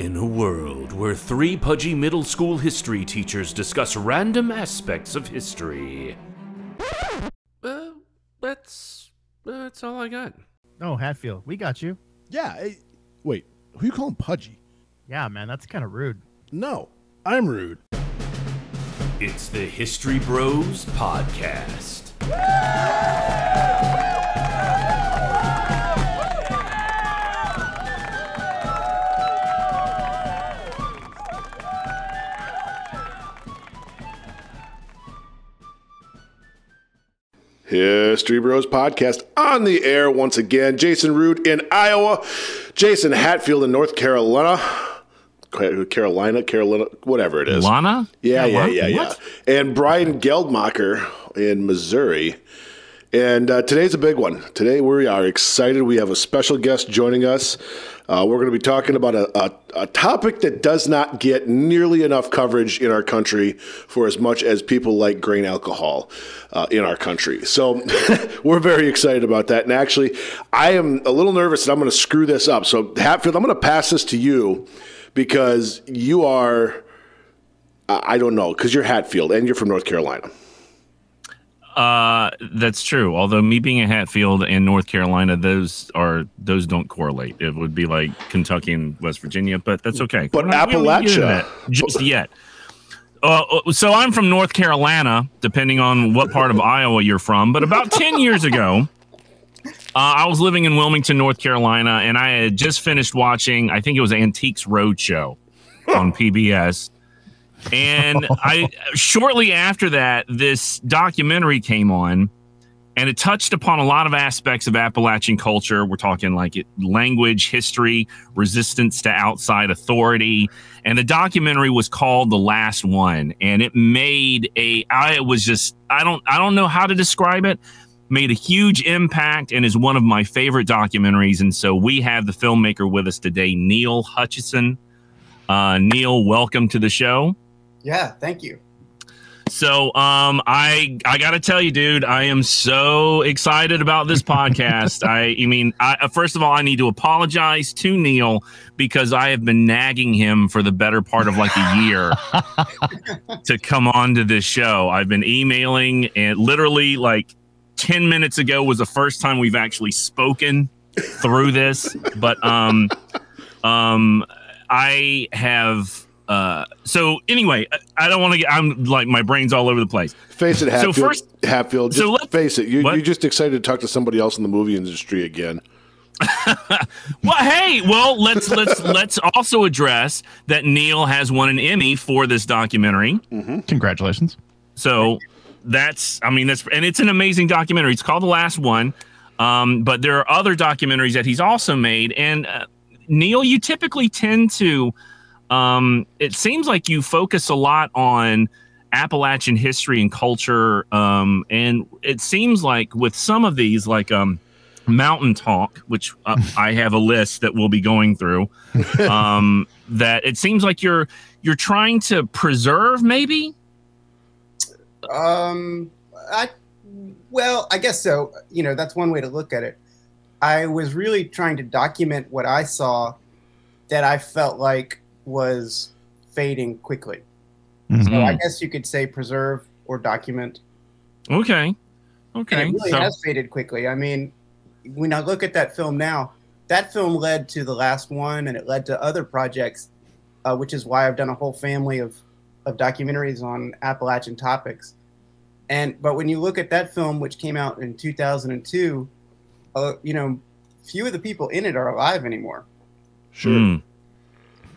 In a world where three pudgy middle school history teachers discuss random aspects of history. Uh, that's that's all I got. Oh, Hatfield, we got you. Yeah. eh, wait, who you calling pudgy? Yeah, man, that's kind of rude. No, I'm rude. It's the History Bros podcast. History Bros podcast on the air once again. Jason Root in Iowa, Jason Hatfield in North Carolina. Carolina, Carolina, whatever it is. Lana? Yeah, yeah, what? yeah, yeah. And Brian Geldmacher in Missouri. And uh, today's a big one. Today we are excited. We have a special guest joining us. Uh, we're going to be talking about a, a, a topic that does not get nearly enough coverage in our country for as much as people like grain alcohol uh, in our country. So we're very excited about that. And actually, I am a little nervous that I'm going to screw this up. So, Hatfield, I'm going to pass this to you because you are. I don't know because you're Hatfield and you're from North Carolina. Uh, that's true. Although me being a Hatfield and North Carolina, those are those don't correlate. It would be like Kentucky and West Virginia, but that's okay. But We don't- we don't get into Appalachia- just yet. Uh, so I'm from North Carolina, depending on what part of Iowa you're from. But about ten years ago, uh, I was living in Wilmington, North Carolina, and I had just finished watching. I think it was Antiques Roadshow on PBS. And I shortly after that, this documentary came on, and it touched upon a lot of aspects of Appalachian culture. We're talking like it, language, history, resistance to outside authority, and the documentary was called "The Last One," and it made a. I was just I don't I don't know how to describe it. Made a huge impact and is one of my favorite documentaries. And so we have the filmmaker with us today, Neal Hutcheson. Uh, Neal, welcome to the show. Yeah, thank you. So um I I got to tell you dude, I am so excited about this podcast. I I mean, I uh, first of all I need to apologize to Neal because I have been nagging him for the better part of like a year to come on to this show. I've been emailing and literally like 10 minutes ago was the first time we've actually spoken through this, but um um I have uh so anyway, I, I don't want to get I'm like my brain's all over the place. Face it, So Hatfield. first- Hatfield, just so let- face it. You, you're just excited to talk to somebody else in the movie industry again. Well, hey, well, let's let's let's also address that Neal has won an Emmy for this documentary. Congratulations. So that's, I mean, that's, and it's an amazing documentary. It's called The Last One. Um, but there are other documentaries that he's also made. And uh, Neal, you typically tend to, um, it seems like you focus a lot on Appalachian history and culture. Um, and it seems like with some of these, like, um, Mountain Talk, which uh, I have a list that we'll be going through, um, that it seems like you're you're trying to preserve maybe Um, I well, I guess so. You know, that's one way to look at it. I was really trying to document what I saw that I felt like was fading quickly. So I guess you could say preserve or document. Okay. And Okay. it really So, has faded quickly. I mean, when I look at that film now, that film led to the last one, and it led to other projects, uh, which is why I've done a whole family of of documentaries on Appalachian topics. And but when you look at that film, which came out in 2002, uh, you know, few of the people in it are alive anymore. Sure. hmm.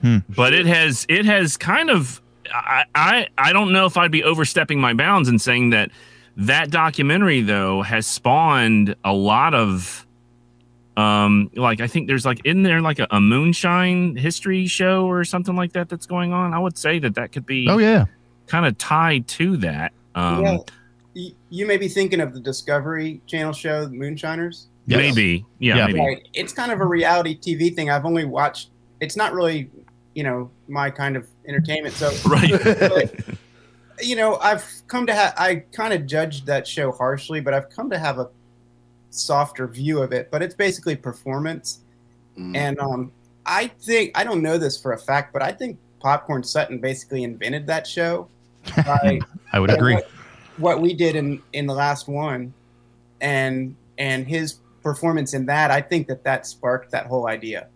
Hmm. But it has it has kind of I, I I don't know if I'd be overstepping my bounds in saying that that documentary though has spawned a lot of um like I think there's like in there like a, a moonshine history show or something like that that's going on. I would say that that could be Oh yeah. kind of tied to that. Um yeah. Y- You may be thinking of the Discovery Channel show, The Moonshiners. Yes. maybe. Yeah, Yeah. maybe. Right. It's kind of a reality TV thing. I've only watched. It's not really, you know, my kind of entertainment. So, Right. you know, I've come to have. I kind of judged that show harshly, but I've come to have a softer view of it. But it's basically performance, Mm. and um, I think I don't know this for a fact, but I think Popcorn Sutton basically invented that show. By I would agree. What, what we did in in the last one, and and his performance in that, I think that that sparked that whole idea.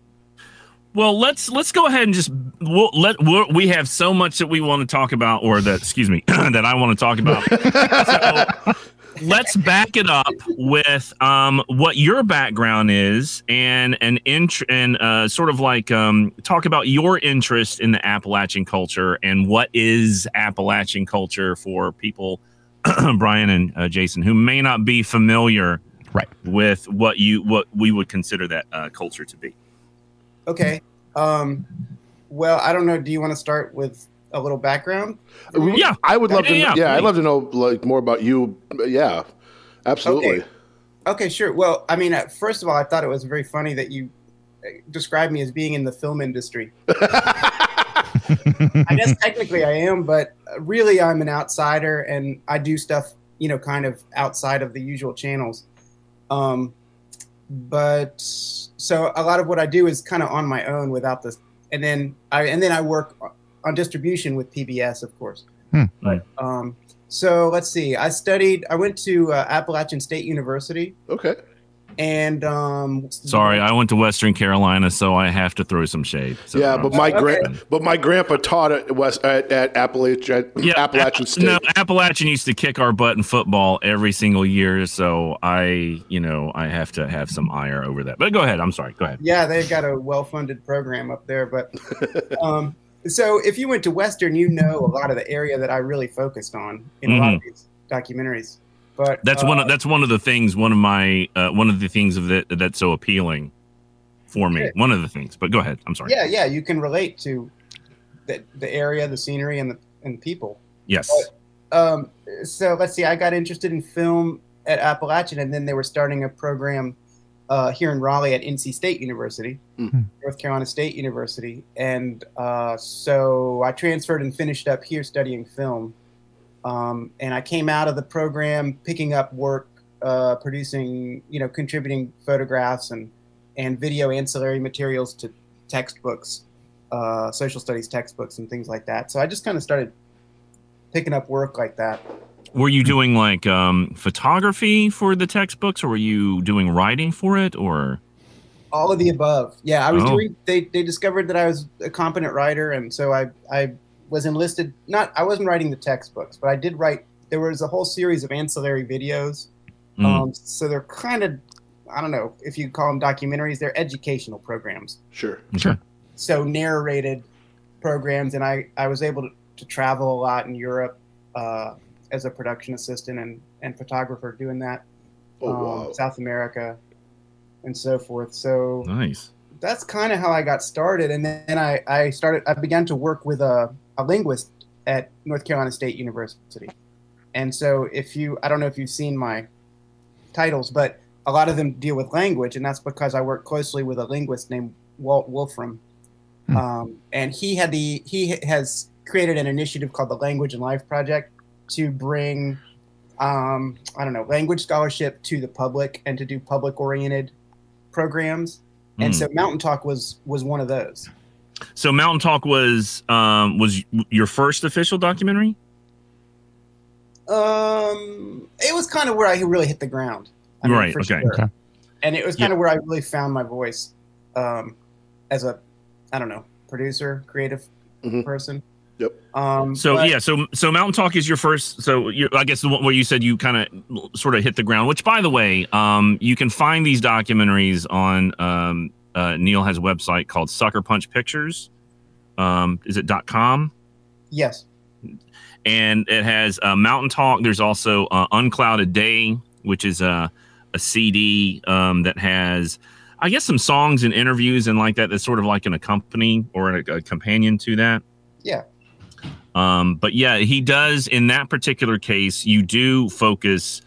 Well, let's let's go ahead and just we'll, let we'll, we have so much that we want to talk about, or that excuse me, that I want to talk about. so let's back it up with um, what your background is, and an int- and uh, sort of like um, talk about your interest in the Appalachian culture and what is Appalachian culture for people, Brian and uh, Jason, who may not be familiar Right. with what you what we would consider that uh, culture to be. Okay. Um, well, I don't know. Do you want to start with a little background? Yeah. I would love Yeah, to. yeah, Yeah, I'd love to know like more about you. Yeah, absolutely. Okay. Okay, sure. Well, I mean, uh, first of all, I thought it was very funny that you uh, described me as being in the film industry. I guess technically I am, but uh, really I'm an outsider and I do stuff, you know, kind of outside of the usual channels. Um, but so a lot of what I do is kind of on my own without this, and then I and then I work on distribution with PBS, of course. Hmm. But um, so let's see. I studied. I went to uh, Appalachian State University, Okay. And um, Sorry, I went to Western Carolina, so I have to throw some shade. So, yeah, but my Okay. grand, but my grandpa taught at West at, at Appalachian yeah, Appalachian App- State. No, Appalachian used to kick our butt in football every single year, so I, you know, I have to have some ire over that. But go ahead. I'm sorry. Go ahead. yeah, they've got a well-funded program up there. But um, so if you went to Western, you know a lot of the area that I really focused on in a lot of these documentaries. But That's uh, one. Of, that's one of the things. One of my. Uh, one of the things of that that's so appealing for me. Okay. One of the things. But go ahead. I'm sorry. yeah, yeah, you can relate to the the area, the scenery, and the and people. Yes. um, so let's see. I got interested in film at Appalachian, and then they were starting a program uh, here in Raleigh at NC State University, Mhm. North Carolina State University, and uh, so I transferred and finished up here studying film. Um, and I came out of the program picking up work, uh, producing, you know, contributing photographs and and video ancillary materials to textbooks, uh, social studies textbooks, and things like that. So I just kind of started picking up work like that. Were you doing like um, photography for the textbooks, or were you doing writing for it, or? All of the above. Yeah, I was Oh. doing. They they discovered that I was a competent writer, and so I I was enlisted. Not I wasn't writing the textbooks, but I did write. There was a whole series of ancillary videos. Mm. Um, so they're kind of, I don't know if you call them documentaries. They're educational programs. Sure. Sure. So narrated programs, and I I was able to, to travel a lot in Europe uh, as a production assistant and and photographer doing that. Oh um, wow. South America, and so forth. So Nice. that's kind of how I got started. And then I, I started, I began to work with a, a linguist at North Carolina State University. And so if you, I don't know if you've seen my titles, but a lot of them deal with language. And that's because I work closely with a linguist named Walt Wolfram. Hmm. Um, and he had the, he has created an initiative called the Language and Life Project to bring, um, I don't know, language scholarship to the public and to do public oriented programs and Mm. so Mountain Talk was was one of those. So Mountain Talk was um, was your first official documentary. Um, it was kind of where I really hit the ground. I mean, Right, okay. sure. Okay. And it was kind of where I really found my voice, um, as a, I don't know, producer, creative Mhm. person. Yep. Um, So but- yeah, so so Mountain Talk is your first. So you, I guess the one where you said you kind of sort of hit the ground. Which, by the way, um, you can find these documentaries on um, uh, Neal has a website called Sucker Punch Pictures. Um, is it dot com? Yes. and it has uh, Mountain Talk. There's also uh, Unclouded Day, which is a, a CD um, that has, I guess, some songs and interviews and like that. That's sort of like an accompany or a, a companion to that. Yeah. Um, but yeah, he does in that particular case. You do focus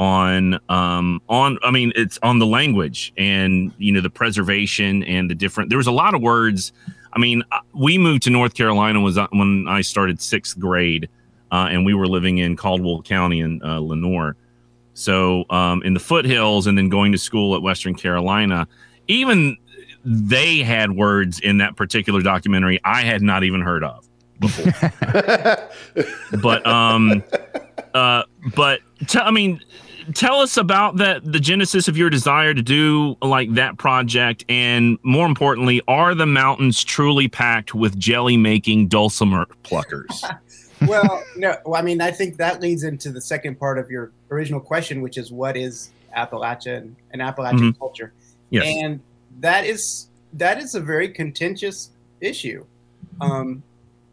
on um on i mean it's on the language and you know the preservation and the different there was a lot of words i mean uh, we moved to north carolina was when i started sixth grade uh, and we were living in caldwell county in uh, Lenoir so um in the foothills and then going to school at western carolina even they had words in that particular documentary I had not even heard of before. but um, uh, but tell I mean, tell us about that the genesis of your desire to do like that project, and more importantly, are the mountains truly packed with jelly making dulcimer pluckers? well, no. Well, I mean, I think that leads into the second part of your original question, which is what is Appalachia and, and Appalachian culture? Yes. And that is that is a very contentious issue. Um,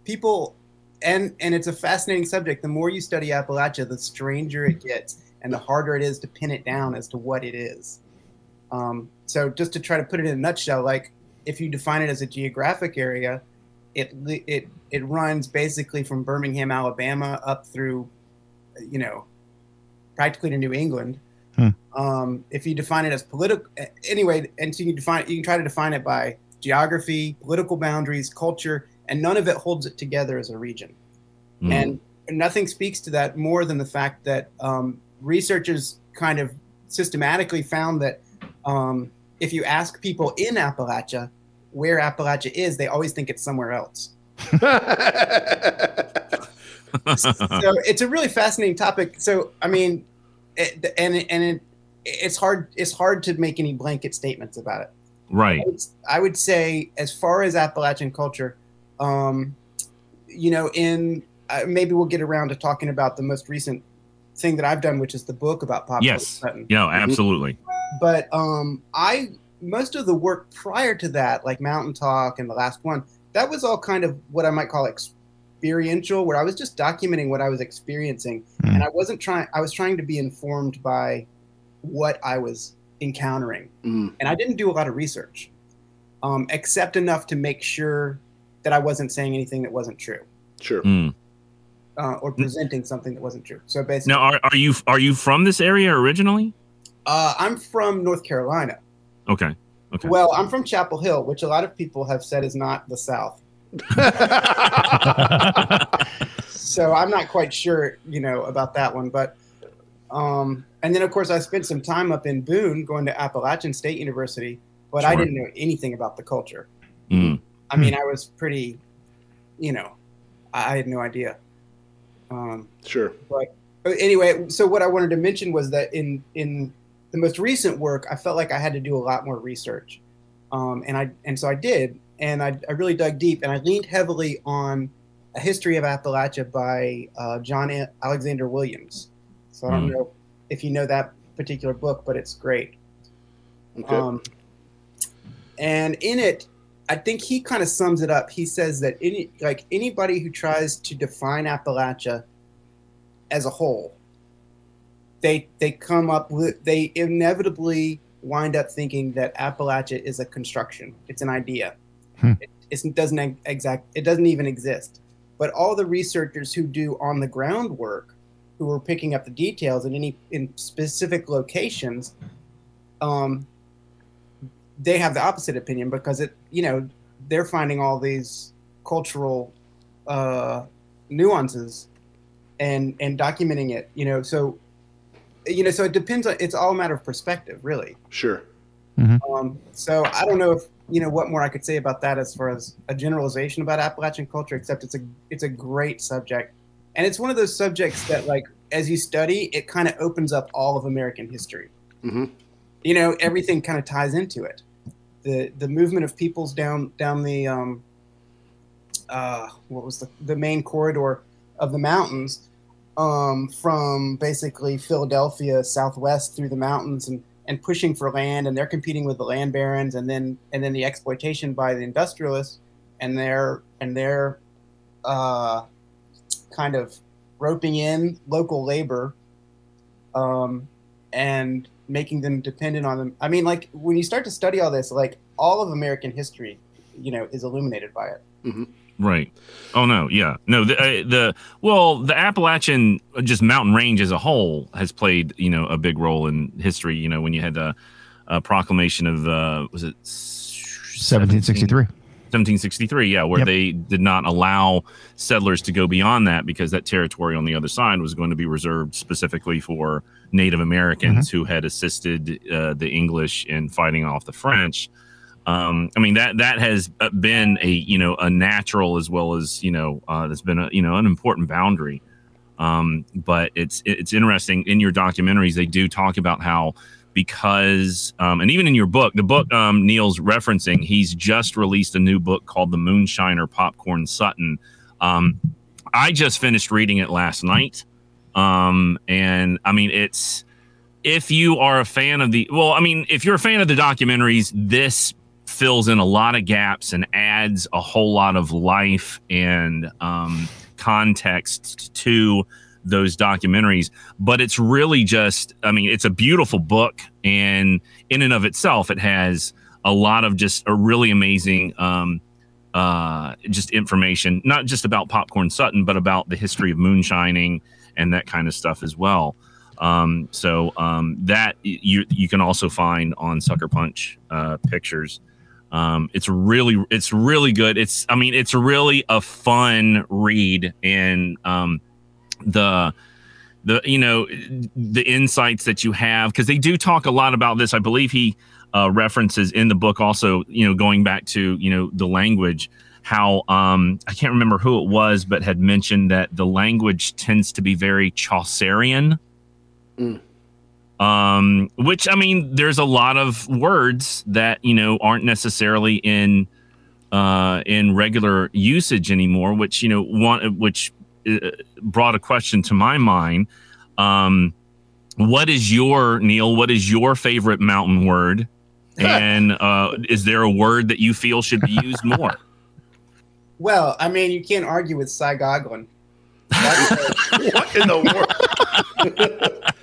people, and and it's a fascinating subject. The more you study Appalachia, the stranger it gets, and the harder it is to pin it down as to what it is. Um, so, just to try to put it in a nutshell, like if you define it as a geographic area, it it it runs basically from Birmingham, Alabama, up through, you know, practically to New England. Hmm. Um, if you define it as political, anyway, and so you define you can try to define it by geography, political boundaries, culture, and none of it holds it together as a region. Mm. And nothing speaks to that more than the fact that um, researchers kind of systematically found that um, if you ask people in Appalachia where Appalachia is, they always think it's somewhere else. so it's a really fascinating topic. So I mean, it, and and it, it's hard it's hard to make any blanket statements about it. right. I would, I would say, as far as Appalachian culture, um, you know, in uh, maybe we'll get around to talking about the most recent thing that I've done, which is the book about Pop Yes. Sutton. Yeah, absolutely. But um, I most of the work prior to that, like Mountain Talk and the last one, that was all kind of what I might call experiential, where I was just documenting what I was experiencing, Hmm. and I wasn't trying. I was trying to be informed by what I was encountering, Mm. and I didn't do a lot of research, um, except enough to make sure that I wasn't saying anything that wasn't true, Sure. Mm. Uh, or presenting something that wasn't true. So basically, Now, are, are you are you from this area originally? uh, I'm from North Carolina. Okay. Okay. Well, I'm from Chapel Hill, which a lot of people have said is not the South. so I'm not quite sure, you know, about that one. But um, and then of course I spent some time up in Boone, going to Appalachian State University, but I didn't know anything about the culture. Mm. I mean, I was pretty, you know, I, I had no idea. Um, Sure. but anyway, so what I wanted to mention was that in in the most recent work, I felt like I had to do a lot more research, um, and I and so I did, and I, I really dug deep, and I leaned heavily on a history of Appalachia by uh, John A- Alexander Williams. So I don't Hmm. know if you know that particular book, but it's great. Okay. Um, and in it, I think he kind of sums it up. He says that any like anybody who tries to define Appalachia as a whole, they they come up with they inevitably wind up thinking that Appalachia is a construction. It's an idea. Hmm. It, it doesn't exact. It doesn't even exist. But all the researchers who do on the ground work, who are picking up the details in any in specific locations, um, they have the opposite opinion because it you know they're finding all these cultural uh, nuances and and documenting it you know so you know so it depends on it's all a matter of perspective really. Sure. um, so i don't know if you know what more i could say about that as far as a generalization about appalachian culture except it's a it's a great subject. And it's one of those subjects that like as you study it kind of opens up all of american history. Mhm. you know everything kind of ties into it the the movement of peoples down down the um uh what was the the main corridor of the mountains um from basically philadelphia southwest through the mountains and and pushing for land and they're competing with the land barons and then and then the exploitation by the industrialists and they're and they're uh kind of roping in local labor um and making them dependent on them. I mean, like when you start to study all this, like all of American history, you know, is illuminated by it. Right. Oh no. Yeah. No. The uh, the well, the Appalachian uh, just mountain range as a whole has played you know a big role in history. You know when you had the a proclamation of uh, was it 1763. 1763, yeah, where Yep. they did not allow settlers to go beyond that because that territory on the other side was going to be reserved specifically for Native Americans who had assisted uh, the English in fighting off the French. um, I mean that that has uh, been a you know a natural as well as you know uh, that's been a you know an important boundary. Um, but it's it's interesting in your documentaries they do talk about how because um, and even in your book the book um, Neal's referencing he's just released a new book called The Moonshiner Popcorn Sutton. Um, I just finished reading it last night, um, and I mean it's if you are a fan of the well, I mean if you're a fan of the documentaries, this fills in a lot of gaps and adds a whole lot of life and um, context to those documentaries. But it's really just, I mean, it's a beautiful book, and in and of itself, it has a lot of just a really amazing. Um, uh, just information, not just about Popcorn Sutton, but about the history of moonshining and that kind of stuff as well. Um, so um, that you you can also find on Sucker Punch uh, Pictures. Um, it's really it's really good. It's I mean it's really a fun read and um, the the you know the insights that you have because they do talk a lot about this. I believe he uh, references in the book also you know going back to you know the language how um, I can't remember who it was but had mentioned that the language tends to be very Chaucerian. Mm. Um, which I mean, there's a lot of words that you know aren't necessarily in uh, in regular usage anymore. Which you know, one which brought a question to my mind. Um, what is your Neal? What is your favorite mountain word? And uh, is there a word that you feel should be used more? Well, I mean, you can't argue with sigogglin. That's What in the world?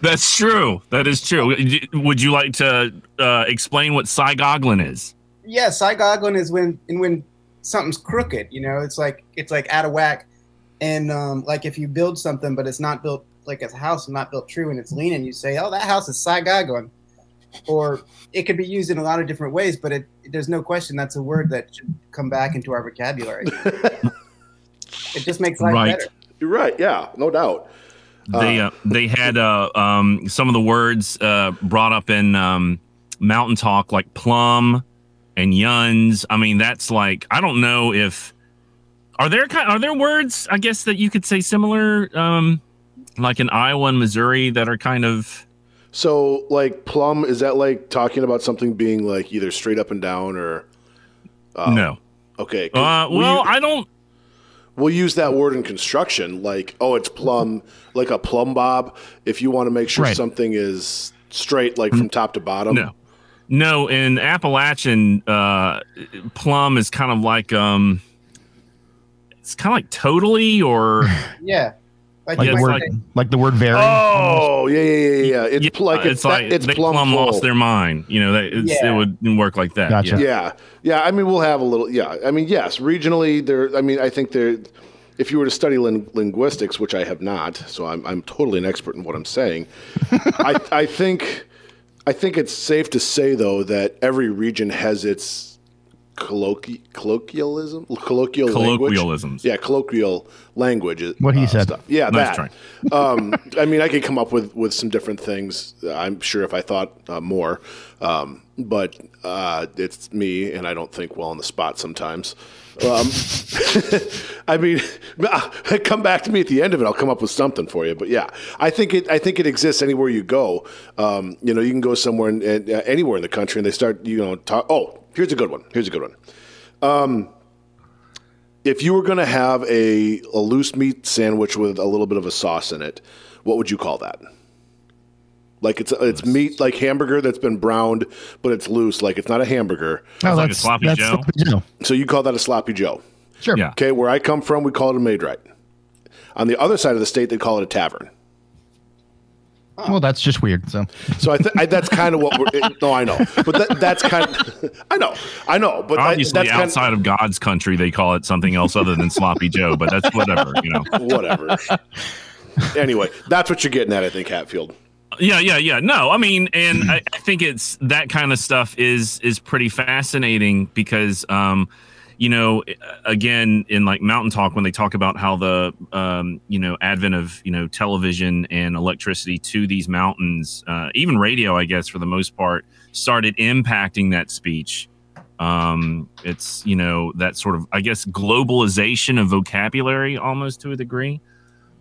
That's true. That is true. Would you like to uh, explain what sigogglin is? yeah, sigogglin is when and when something's crooked. You know, it's like it's like out of whack, and um, like if you build something but it's not built like a house not built true and it's leaning, you say, "Oh, that house is sigogglin," or it could be used in a lot of different ways. But it, there's no question that's a word that should come back into our vocabulary. it just makes life Right. better. You're right. Yeah, no doubt. They uh, they had uh, um, some of the words uh, brought up in um, Mountain Talk, like plum and yuns. I mean, that's like I don't know if are there kind are there words I guess that you could say similar, um, like in Iowa and Missouri that are kind of So, like plum, is that like talking about something being like either straight up and down or no. Okay. Uh, we- well, I don't. We'll use that word in construction, like, oh, it's plumb, like a plumb bob. If you want to make sure Right. something is straight, like from top to bottom. No. No, in Appalachian, uh, plum is kind of like um, it's kind of like totally or Yeah, like, Like the word, say- like the word very. Oh, yeah, yeah, yeah, yeah. It's Yeah, pl- like it's, that, it's they plumb, plumb lost their mind. You know, that it's, Yeah. it would work like that. Gotcha. Yeah. Yeah, yeah. I mean, we'll have a little. Yeah, I mean, yes. Regionally, there. I mean, I think there. If you were to study lin- linguistics, which I have not, so I'm I'm totally an expert in what I'm saying. I I think I think it's safe to say though that every region has its colloqui- colloquialism, colloquial language. Colloquialisms. Yeah, colloquial language. uh, What he said. Stuff. Yeah, Nice that. um, I mean, I could come up with, with some different things. I'm sure if I thought uh, more, um, but uh, it's me, and I don't think well on the spot sometimes. Um, I mean, come back to me at the end of it. I'll come up with something for you. But yeah, I think it. I think it exists anywhere you go. Um, you know, you can go somewhere and, and, uh, anywhere in the country, and they start. You know, talk. Oh, here's a good one. Here's a good one. Um, if you were going to have a, a loose meat sandwich with a little bit of a sauce in it, what would you call that? Like it's it's meat like hamburger that's been browned, but it's loose. Like it's not a hamburger. Oh, like a sloppy that's Joe? sloppy Joe. So you call that a sloppy Joe. Sure. Yeah. Okay, where I come from, we call it a Maid-Rite. On the other side of the state, they call it a tavern. Well, that's just weird. So So I, th- I that's kind of what we're. It, no, I know, but that, that's kind. Of, I know, I know, but Obviously, that's kind outside of God's country, they call it something else other than sloppy Joe, but that's whatever, you know. whatever. anyway, that's what you're getting at, I think, Hatfield. Yeah, yeah, yeah. No, I mean, and I, I think it's that kind of stuff is is pretty fascinating because, um, you know, again, in like Mountain Talk, when they talk about how the, um, you know, advent of you know television and electricity to these mountains, uh, even radio, I guess for the most part, started impacting that speech. Um, it's you know that sort of I guess globalization of vocabulary almost to a degree.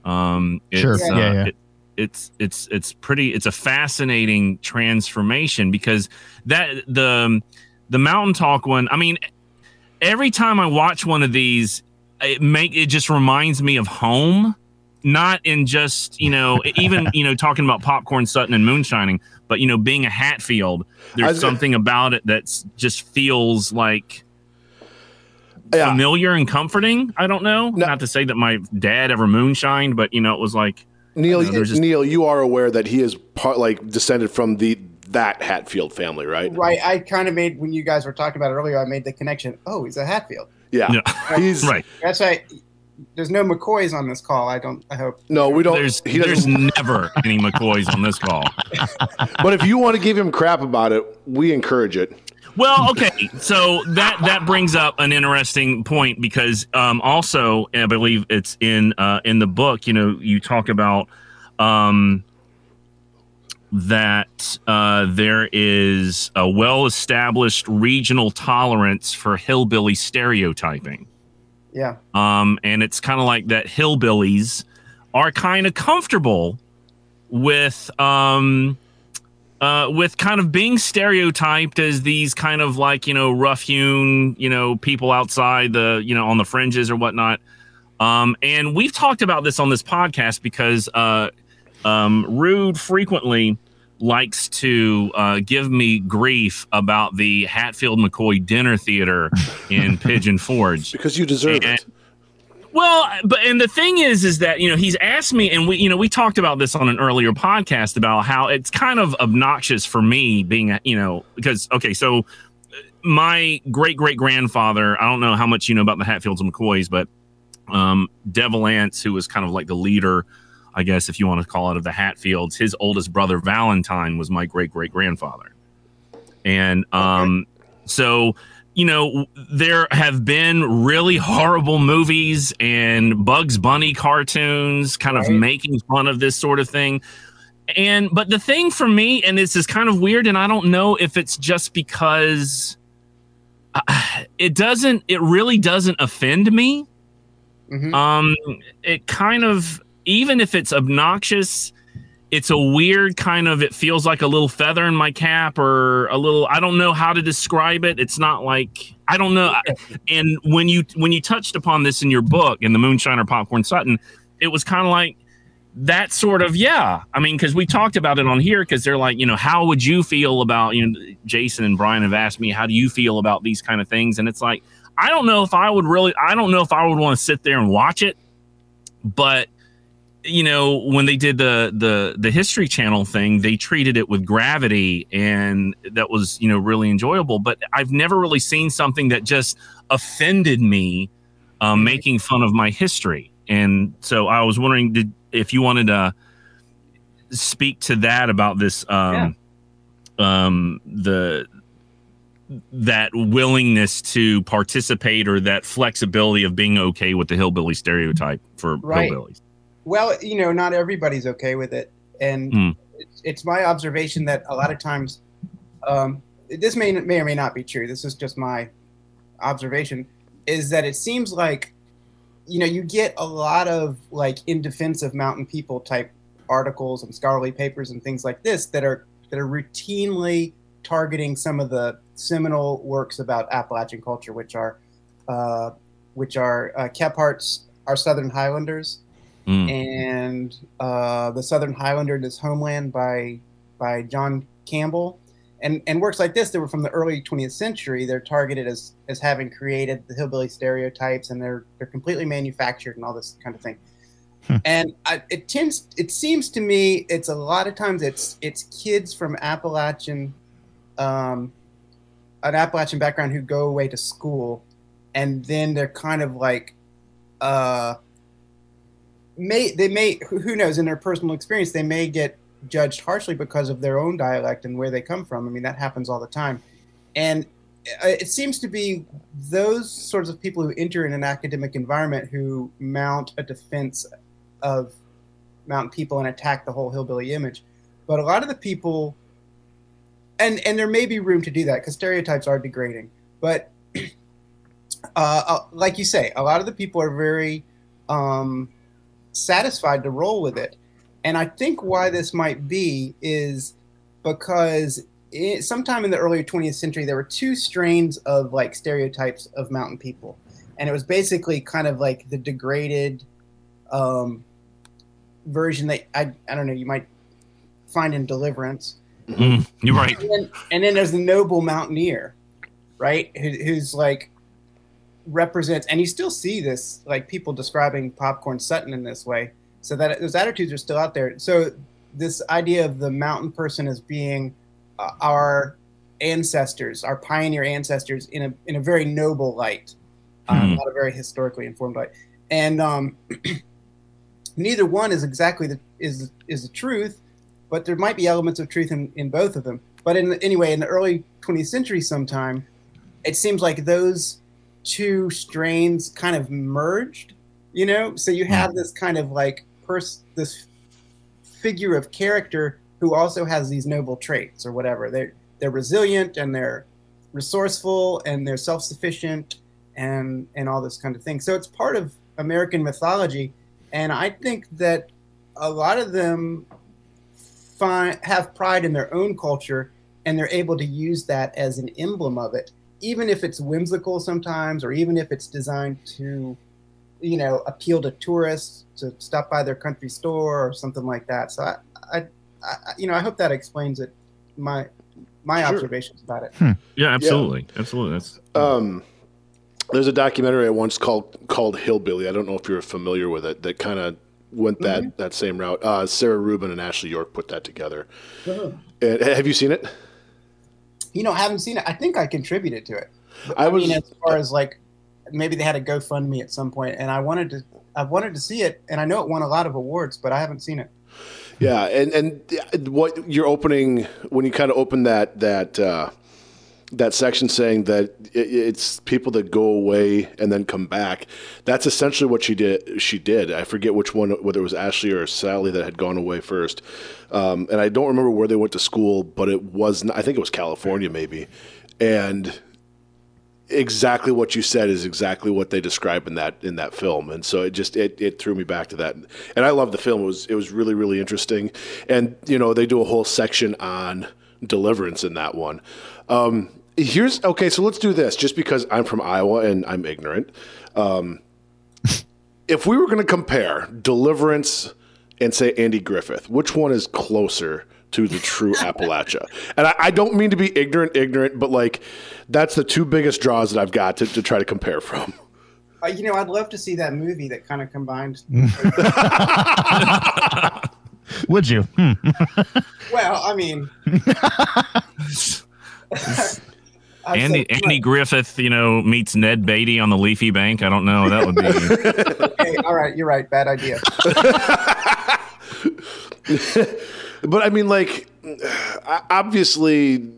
Um, it's, Sure. uh, Yeah, yeah. it- it's it's it's pretty. It's a fascinating transformation because that the the mountain talk one. I mean, every time I watch one of these, it make it just reminds me of home. Not in just you know even you know talking about popcorn Sutton and moonshining, but you know being a Hatfield. There's was gonna- something about it that just feels like Yeah. familiar and comforting. I don't know. No. Not to say that my dad ever moonshined, but you know it was like Neal, You know, just- Neal, you are aware that he is part like descended from the that Hatfield family, right? Right. I kind of made when you guys were talking about it earlier. I made the connection. Oh, he's a Hatfield. Yeah, Yeah. he's right. That's right. There's no McCoys on this call. I don't. I hope. no, we don't. There's he there's never any McCoys on this call. but if you want to give him crap about it, we encourage it. Well, okay, so that that brings up an interesting point because um, also I believe it's in uh, in the book. You know, you talk about um, that uh, there is a well established regional tolerance for hillbilly stereotyping. Yeah. Um, and it's kind of like that hillbillies are kind of comfortable with um uh with kind of being stereotyped as these kind of like you know rough hewn you know people outside the you know on the fringes or whatnot um and we've talked about this on this podcast because uh um rude frequently likes to uh, give me grief about the Hatfield McCoy Dinner Theater in Pigeon Forge. Because you deserve And- it. Well, but and the thing is, is that you know he's asked me, and we you know we talked about this on an earlier podcast about how it's kind of obnoxious for me being a you know because okay, so uh, my great great grandfather, I don't know how much you know about the Hatfields and McCoys, but um, Devil Anse, who was kind of like the leader, I guess if you want to call it, of the Hatfields, his oldest brother Valentine was my great great grandfather, and um, so you know, there have been really horrible movies and Bugs Bunny cartoons kind of making fun of this sort of thing. And, but the thing for me, and this is kind of weird, and I don't know if it's just because uh, it doesn't, it really doesn't offend me. Mhm. Um, it kind of, even if it's obnoxious, it's a weird kind of it feels like a little feather in my cap or a little i don't know how to describe it. It's not like i don't know. And when you when you touched upon this in your book in the moonshiner popcorn sutton it was kind of like that sort of yeah. I mean because we talked about it on here because they're like you know how would you feel about you know jason and brian have asked me how do you feel about these kind of things? And it's like i don't know if i would really i don't know if i would want to sit there and watch it but you know when they did the the the history channel thing they treated it with gravity and that was you know really enjoyable. But i've never really seen something that just offended me um, making fun of my history. And so i was wondering did if you wanted to speak to that about this um um the that willingness to participate or that flexibility of being okay with the hillbilly stereotype for Right. hillbillies Well, you know, not everybody's okay with it, and Hmm. it's, it's my observation that a lot of times, um, this may may or may not be true. This is just my observation. Is that it seems like, you know, you get a lot of like in defense of mountain people type articles and scholarly papers and things like this that are that are routinely targeting some of the seminal works about Appalachian culture, which are, uh, which are uh, Kephart's "Our Southern Highlanders." Mm. and uh, the Southern Highlander and His Homeland by by John Campbell, and and works like this that were from the early 20th century. They're targeted as as having created the hillbilly stereotypes, and they're they're completely manufactured and all this kind of thing. Hmm. And I, it tends, it seems to me, it's a lot of times it's it's kids from Appalachian, um, an Appalachian background who go away to school, and then they're kind of like, uh, may they may who knows in their personal experience they may get judged harshly because of their own dialect and where they come from. I mean that happens all the time, and uh, it seems to be those sorts of people who enter in an academic environment who mount a defense of mountain people and attack the whole hillbilly image. But a lot of the people, and and there may be room to do that because stereotypes are degrading. But uh, uh, like you say, a lot of the people are very um, satisfied to roll with it, and I think why this might be is because it, sometime in the early 20th century there were two strains of like stereotypes of mountain people, and it was basically kind of like the degraded um, version that I I don't know you might find in Deliverance. Mm, you're right. And then, and then there's the noble mountaineer, right? Who, who's like represents, and you still see this, like people describing Popcorn Sutton in this way. So that those attitudes are still out there. So this idea of the mountain person as being uh, our ancestors, our pioneer ancestors, in a in a very noble light, um, not a very historically informed light, and um, neither one is exactly the is is the truth, but there might be elements of truth in, in both of them. But in anyway, in the early 20th century, sometime, it seems like those two strains kind of merged. You know, so you have this kind of like pers- this figure of character who also has these noble traits or whatever. They're they're resilient and they're resourceful and they're self-sufficient and and all this kind of thing. So it's part of American mythology, and I think that a lot of them find have pride in their own culture and they're able to use that as an emblem of it, even if it's whimsical sometimes, or even if it's designed to, you know, appeal to tourists to stop by their country store or something like that. So I, I, I you know, I hope that explains it. My my Sure. observations about it. Yeah, absolutely, absolutely. That's Um, there's a documentary I once called called Hillbilly. I don't know if you're familiar with it. That kind of went that that same route. Uh, Sally Rubin and Ashley York put that together. And, have you seen it? You know, I haven't seen it. I think I contributed to it. I was. mean, as far as like maybe they had a GoFundMe at some point, and I wanted to, I wanted to see it, and I know it won a lot of awards, but I haven't seen it. Yeah, and and what you're opening when you kind of open that that uh, that section saying that it, it's people that go away and then come back. That's essentially what she did. She did. I forget which one, whether it was Ashley or Sally that had gone away first, um, and I don't remember where they went to school, but it was I think it was California maybe, and exactly what you said is exactly what they describe in that in that film and so it just it, it threw me back to that and i love the film it was it was really really interesting and you know they do a whole section on deliverance in that one um here's okay so let's do this just because i'm from iowa and i'm ignorant um if we were going to compare deliverance and say andy griffith which one is closer to the true Appalachia. And I, I don't mean to be ignorant, ignorant, but like that's the two biggest draws that I've got to, to try to compare from. Uh, you know, I'd love to see that movie that kind of combined. Would you? Hmm. well, I mean, I'd Andy say- Andy Griffith, you know, meets Ned Beatty on the leafy bank. I don't know. That would be. Okay, all right, you're right. Bad idea. But I mean, like, obviously,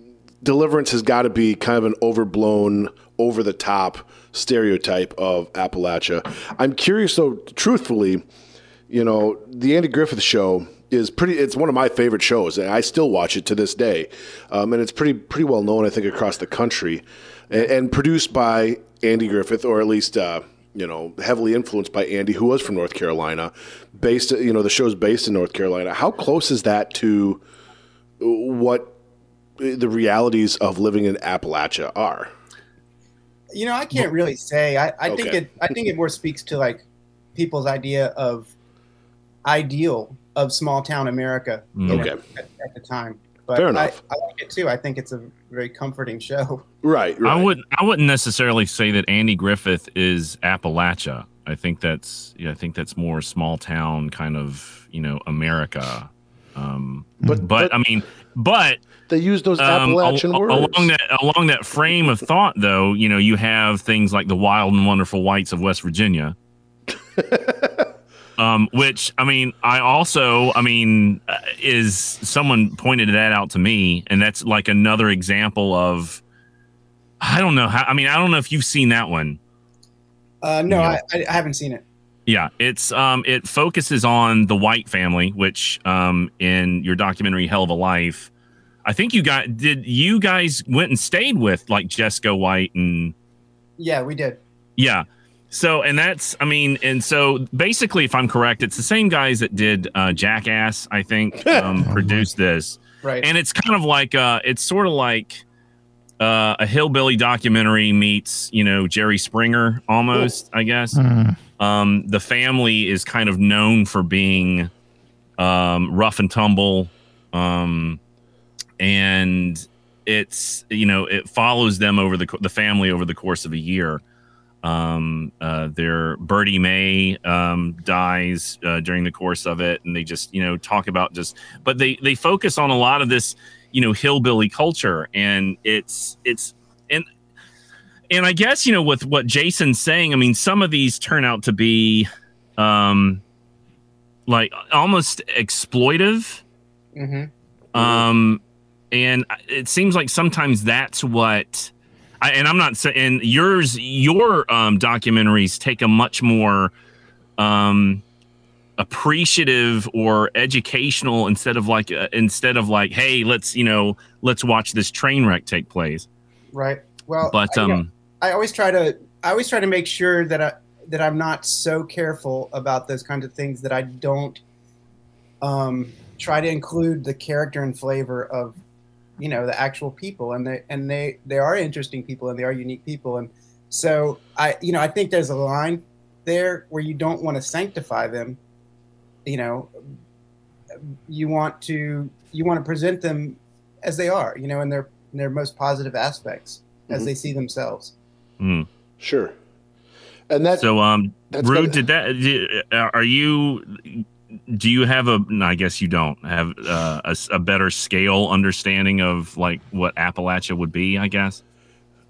Deliverance has got to be kind of an overblown, over the top stereotype of Appalachia. I'm curious, though, truthfully, you know, the Andy Griffith show is pretty. It's one of my favorite shows, and I still watch it to this day. Um, and it's pretty pretty well known, I think, across the country, and, and produced by Andy Griffith, or at least. Uh, you know, heavily influenced by Andy, who was from North Carolina, based. You know, the show's based in North Carolina. How close is that to what the realities of living in Appalachia are? You know, I can't really say. I, I think it. I think it more speaks to like people's idea of ideal of small town America. you know, Okay. at, at the time. But Fair I, enough. I like it too. I think it's a very comforting show. Right. right. I wouldn't. I wouldn't necessarily say that Andy Griffith is Appalachia. I think that's. Yeah, I think that's more small town kind of. You know, America. Um, But- but, but- I mean, but They use those um, Appalachian al- words. along that along that frame of thought, though, you know, you have things like the wild and wonderful whites of West Virginia. um, which I mean, I also, I mean, uh, is someone pointed that out to me, and that's like another example of. I don't know how. I mean, I don't know if you've seen that one. Uh, no, Yeah. I, I, haven't seen it. Yeah, it's um it focuses on the White family, which um in your documentary Hell of a Life, I think you got did you guys went and stayed with like Jesco White and Yeah, we did. yeah. So and that's I mean and so basically if I'm correct it's the same guys that did uh, Jackass I think um, produced this. Right. and it's kind of like uh it's sort of like uh, a hillbilly documentary meets you know Jerry Springer almost I guess. Hmm. um, the family is kind of known for being um, rough and tumble um, and it's you know it follows them over the the family over the course of a year um uh their Bertie Mae um dies uh, during the course of it and they just you know talk about just but they they focus on a lot of this you know hillbilly culture and it's it's and and i guess you know with what jason's saying i mean some of these turn out to be um like almost exploitive. Hmm um and it seems like sometimes that's what I, and i'm not saying yours your um documentaries take a much more um appreciative or educational instead of like uh, instead of like hey let's you know let's watch this train wreck take place Right. Well, but I- you know, um I always try to I always try to make sure that I that I'm not so careful about those kinds of things that I don't um, try to include the character and flavor of you know the actual people and they and they they are interesting people and they are unique people and so I you know I think there's a line there where you don't want to sanctify them you know you want to you want to present them as they are you know in their in their most positive aspects as Mhm. they see themselves hmm. Sure. And that so um that's Rude, gotta- did that? Are you? Do you have a? No, I guess you don't have uh, a, s- a better scale understanding of like what Appalachia would be. I guess.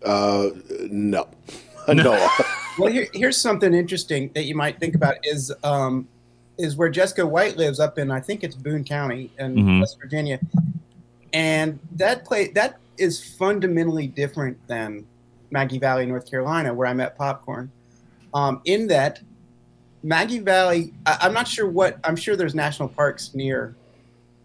uh, no, no. Well, here, here's something interesting that you might think about is um, is where Jesco White lives up in I think it's Boone County in Mhm. West Virginia, and that play that is fundamentally different than Maggie Valley, North Carolina, where I met Popcorn. Um, in that Maggie Valley, I, I'm not sure what I'm sure there's national parks near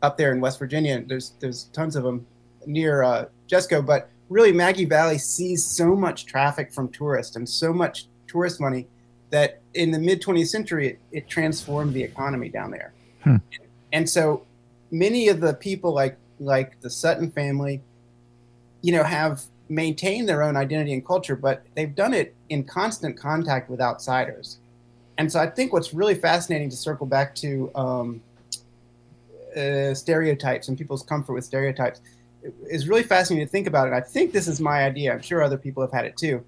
up there in West Virginia. There's there's tons of them near uh, Jesco, but really Maggie Valley sees so much traffic from tourists and so much tourist money that in the mid 20th century it, it transformed the economy down there. Hmm. And so many of the people like like the Sutton family, you know, have maintained their own identity and culture, but they've done it in constant contact with outsiders. And so I think what's really fascinating to circle back to um, uh, stereotypes and people's comfort with stereotypes is really fascinating to think about it. I think this is my idea. I'm sure other people have had it too.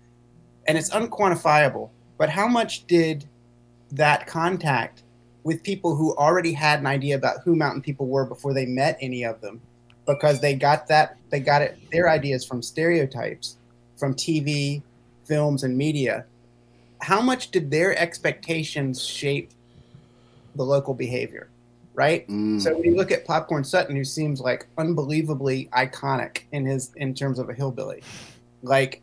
And it's unquantifiable. But how much did that contact with people who already had an idea about who mountain people were before they met any of them? Because they got that they got it their ideas from stereotypes, from TV, films, and media. How much did their expectations shape the local behavior? Right? Mm. So when you look at Popcorn Sutton, who seems like unbelievably iconic in his in terms of a hillbilly, like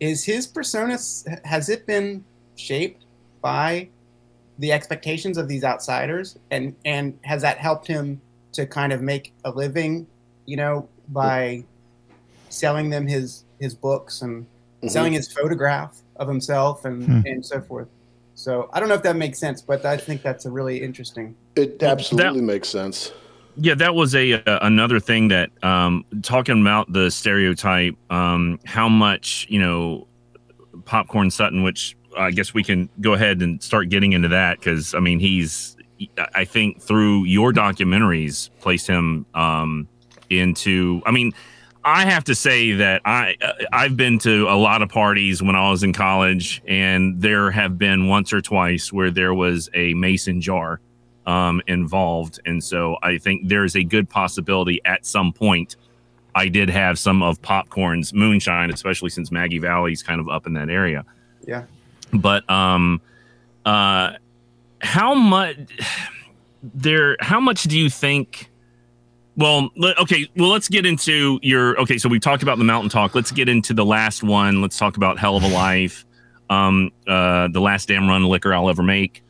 is his persona has it been shaped by the expectations of these outsiders, and and has that helped him to kind of make a living, you know, by selling them his his books and Mhm. selling his photograph of himself and Hmm. and so forth. So I don't know if that makes sense, but I think that's a really interesting. It absolutely makes sense. Yeah, that was a uh, another thing that um, talking about the stereotype, um, how much you know, popcorn Sutton, which I guess we can go ahead and start getting into that because I mean he's, I think through your documentaries placed him um, into. I mean, I have to say that I uh, I've been to a lot of parties when I was in college, and there have been once or twice where there was a mason jar um, involved. And so I think there's a good possibility at some point I did have some of Popcorn's moonshine, especially since Maggie Valley's kind of up in that area. Yeah. But um, uh, how much there? How much do you think? Well, okay. Well, let's get into your. Okay, so we've talked about the mountain talk. Let's get into the last one. Let's talk about Hell of a Life. Um, uh, the last damn run liquor I'll ever make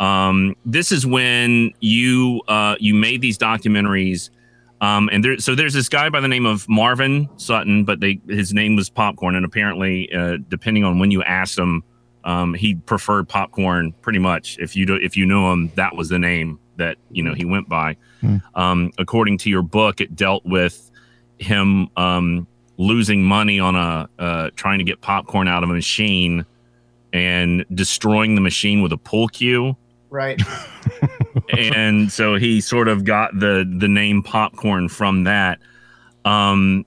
um, this is when you uh, you made these documentaries Um, and there, so there's this guy by the name of Marvin Sutton, but they his name was Popcorn, and apparently, uh, depending on when you asked him, um, he preferred Popcorn pretty much. If you do, if you knew him, that was the name that you know he went by. Hmm. Um, according to your book, it dealt with him um, losing money on a uh, trying to get popcorn out of a machine and destroying the machine with a pull cue Right. and so he sort of got the the name popcorn from that um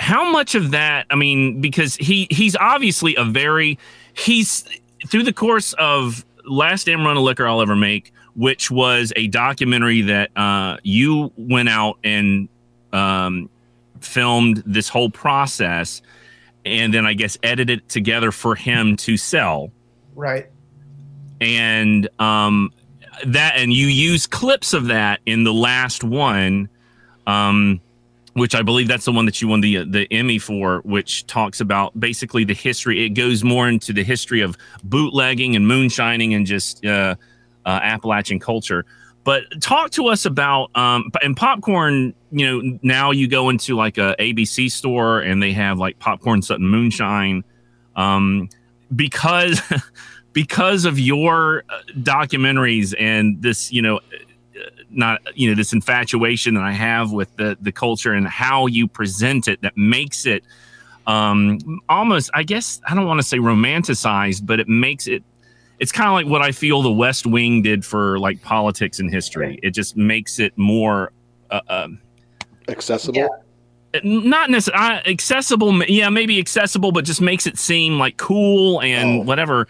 how much of that i mean because he he's obviously a very he's through the course of last damn run of liquor i'll ever make which was a documentary that uh you went out and um filmed this whole process and then i guess edited it together for him to sell Right. and um that and you use clips of that in the last one um which I believe that's the one that you won the the Emmy for, which talks about basically the history. It goes more into the history of bootlegging and moonshining and just uh, uh, Appalachian culture. But talk to us about um, and popcorn. You know, now you go into like a ABC store and they have like popcorn Sutton moonshine, um, because because of your uh, documentaries and this, you know, not you know this infatuation that I have with the the culture and how you present it that makes it um almost I guess I don't want to say romanticized but it makes it it's kind of like what I feel the West Wing did for like politics and history it just makes it more uh, um Accessible. Yeah. not necessarily accessible yeah maybe accessible but just makes it seem like cool and Oh. whatever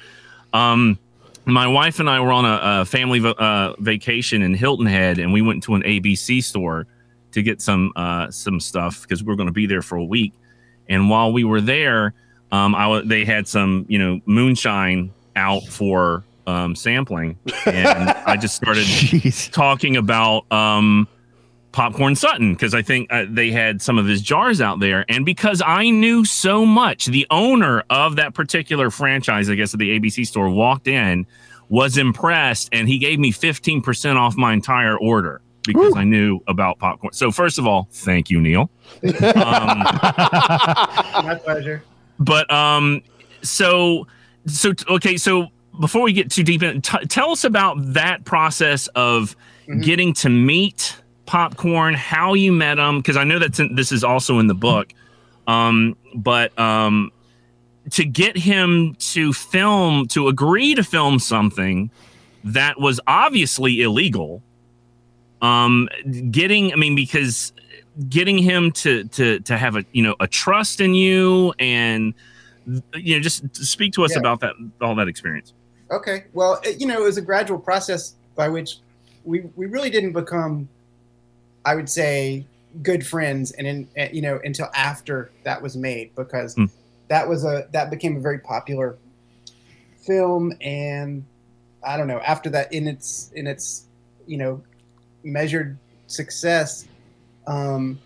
um my wife and i were on a, a family va- uh, vacation in hilton head and we went to an abc store to get some uh some stuff because we were going to be there for a week and while we were there um i they had some you know moonshine out for um sampling and i just started Jeez. talking about um, Popcorn Sutton because I think uh, they had some of his jars out there. And because I knew so much, the owner of that particular franchise, I guess, at the ABC store, walked in, was impressed, and he gave me 15% off my entire order because I knew about popcorn. So, first of all, thank you, Neal. Um, My pleasure. but um so so okay so before we get too deep in t- tell us about that process of Mhm. getting to meet popcorn how you met him because i know that this is also in the book um but um to get him to film to agree to film something that was obviously illegal um getting i mean because getting him to to to have a you know a trust in you and you know just speak to us Yeah. about that all that experience Okay. Well, it, you know, it was a gradual process by which we we really didn't become, I would say, good friends, and in eh, you know until after that was made because Hmm. that was a that became a very popular film, and I don't know after that in its in its you know measured success. Um,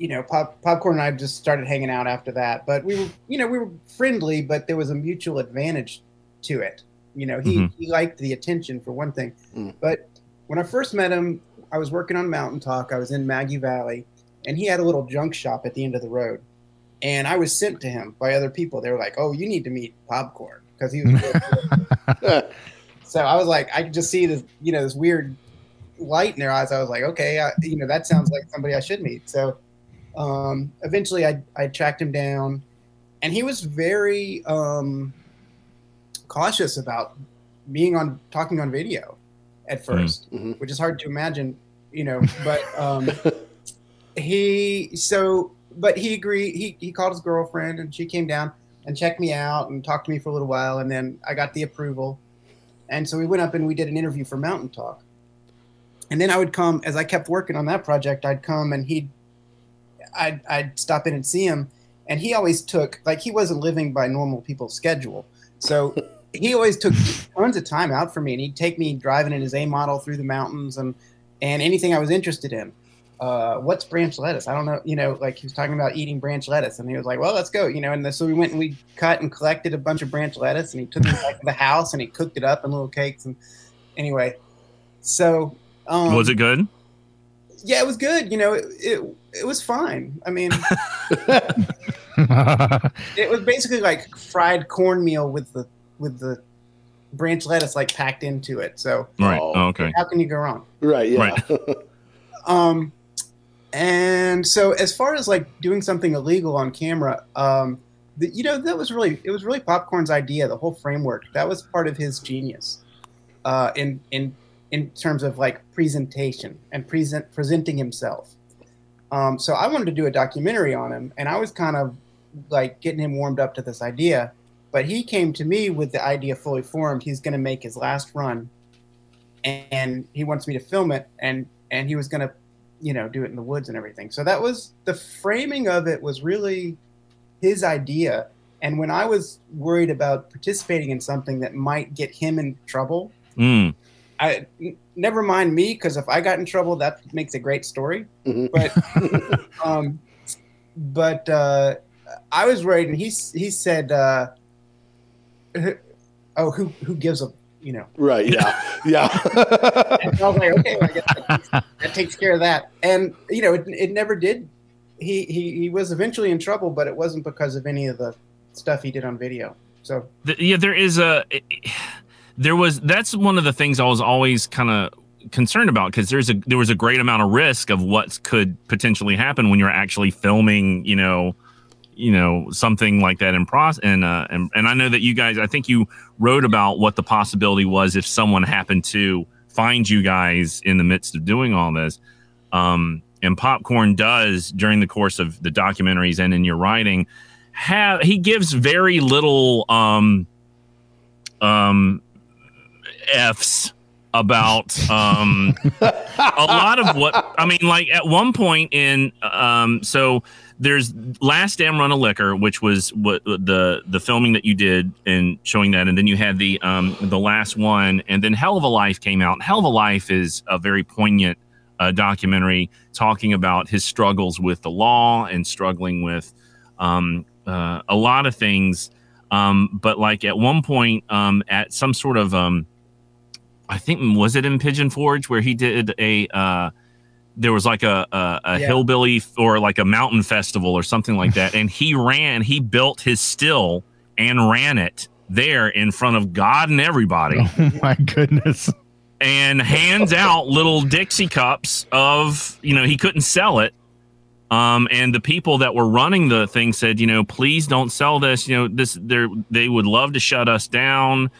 you know, Pop, Popcorn and I just started hanging out after that. But we were, you know, we were friendly, but there was a mutual advantage to it. You know, he, Mhm. he liked the attention for one thing. Mm. But when I first met him, I was working on Mountain Talk. I was in Maggie Valley, and he had a little junk shop at the end of the road. And I was sent to him by other people. They were like, "Oh, you need to meet Popcorn because he was." Really so I was like, I could just see this, you know, this weird light in their eyes. I was like, okay, I, you know, that sounds like somebody I should meet. So um, eventually, I I tracked him down, and he was very um, cautious about being on talking on video at 1st Mhm. which is hard to imagine, you know. But um, he so, but he agreed. He he called his girlfriend, and she came down and checked me out and talked to me for a little while, and then I got the approval, and so we went up and we did an interview for Mountain Talk. And then I would come as I kept working on that project. I'd come and he'd, I'd I'd stop in and see him, and he always took like he wasn't living by normal people's schedule, so he always took tons of time out for me, and he'd take me driving in his A model through the mountains and and anything I was interested in. Uh, what's branch lettuce? I don't know. You know, like he was talking about eating branch lettuce, and he was like, "Well, let's go." You know, and so we went and we cut and collected a bunch of branch lettuce, and he took it back to the house and he cooked it up in little cakes. And anyway, so um, was it good yeah, it was good. You know, it it, it was fine. I mean, it was basically like fried cornmeal with the with the branch lettuce like packed into it. So Right. Oh, okay. how can you go wrong? Right. Yeah. Right. Um, and so as far as like doing something illegal on camera, um, the, you know, that was really it was really Popcorn's idea. The whole framework that was part of his genius, uh, in in in terms of like presentation and present presenting himself. Um, so I wanted to do a documentary on him, and I was kind of like getting him warmed up to this idea. But he came to me with the idea fully formed. He's going to make his last run, and he wants me to film it, and and he was going to, you know, do it in the woods and everything. So that was the framing of it was really his idea. And when I was worried about participating in something that might get him in trouble, Mm. I never mind me because if I got in trouble, that makes a great story. Mhm. But um, but uh, I was worried, and he he said, uh, "Oh, who who gives a you know?" Right. Yeah. Yeah. And I was like, "Okay, well, I guess that takes, that takes care of that." And you know, it, it never did. He, he he was eventually in trouble, but it wasn't because of any of the stuff he did on video. So Th- yeah, there is a. There was. That's one of the things I was always kind of concerned about because there's a there was a great amount of risk of what could potentially happen when you're actually filming. You know, you know something like that in process. And uh, and and I know that you guys. I think you wrote about what the possibility was if someone happened to find you guys in the midst of doing all this. Um, and popcorn does during the course of the documentaries and in your writing have he gives very little um um f's about um a lot of what i mean like at one point in um so there's last damn run of liquor which was what the the filming that you did and showing that and then you had the um the last one and then hell of a life came out hell of a life is a very poignant uh, documentary talking about his struggles with the law and struggling with um, uh, a lot of things. Um, but like at one point, um, at some sort of, um, I think was it in Pigeon Forge where he did a, uh, there was like a a, a Yeah. hillbilly or like a mountain festival or something like that, and he ran, he built his still and ran it there in front of God and everybody oh my goodness. and hands out little Dixie cups of, you know, he couldn't sell it. Um, and the people that were running the thing said, you know, please don't sell this. You know, this they they would love to shut us down.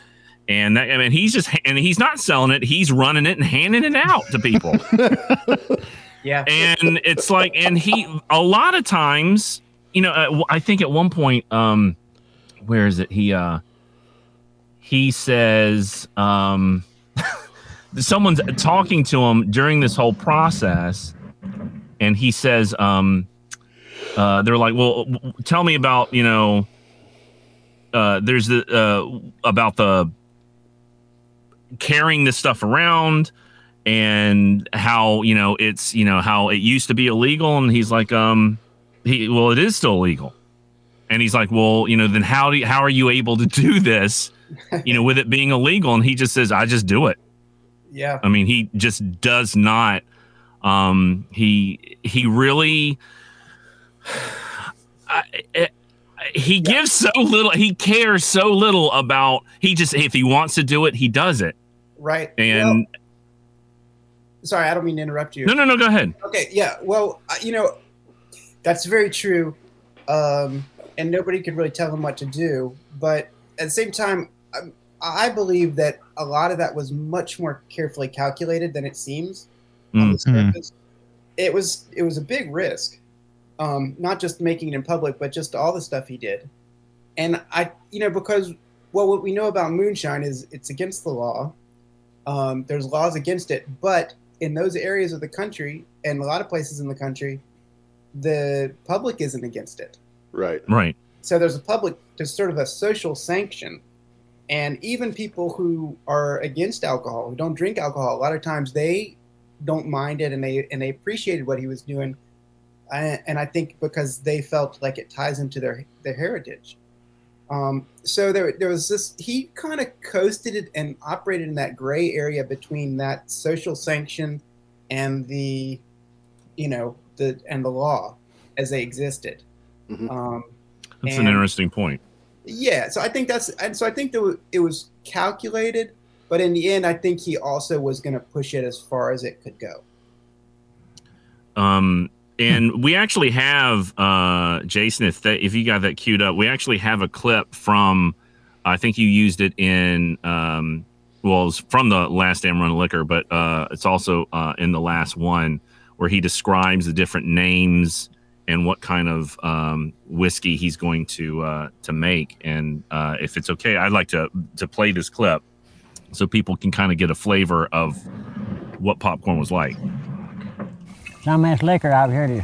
And that, I mean, he's just and he's not selling it. He's running it and handing it out to people. yeah, and it's like, and he a lot of times, you know, uh, I think at one point, um, where is it? He uh, he says, um, someone's talking to him during this whole process, and he says, um, uh, they're like, well, w- tell me about, you know, uh, there's the uh, about the carrying this stuff around and how you know it's you know how it used to be illegal. And he's like um he well it is still illegal. And he's like well you know then how do you, how are you able to do this you know with it being illegal? And he just says i just do it. Yeah, i mean he just does not um he he really I, He gives so little he cares so little about he just if he wants to do it he does it right. and Well, sorry, I don't mean to interrupt you. no no no go ahead Okay, yeah. Well, you know, that's very true. Um, and nobody could really tell him what to do. But at the same time, I, I believe that a lot of that was much more carefully calculated than it seems Mm. surface. It was it was a big risk, um, not just making it in public, but just all the stuff he did. And I, you know, because well, what we know about moonshine is it's against the law. Um, there's laws against it, but in those areas of the country and a lot of places in the country, the public isn't against it. right. right So there's a public, there's sort of a social sanction. And even people who are against alcohol, who don't drink alcohol, a lot of times they don't mind it and they and they appreciated what he was doing. And, and I think because they felt like it ties into their their heritage. Um, so there, there was this. He kind of coasted it and operated in that gray area between that social sanction and the you know, the and the law as they existed. Mhm. Um, That's and- an interesting point. yeah, so I think that's and so I think that it was calculated, but in the end, I think he also was going to push it as far as it could go. Um, and we actually have uh, Jason. If that, if you got that queued up, we actually have a clip from. I think you used it in. Um, well, it's from the last damn run of liquor, but uh, it's also uh, in the last one where he describes the different names and what kind of um, whiskey he's going to uh, to make. And uh, if it's okay, I'd like to to play this clip so people can kind of get a flavor of what popcorn was like. Some of this liquor I've heard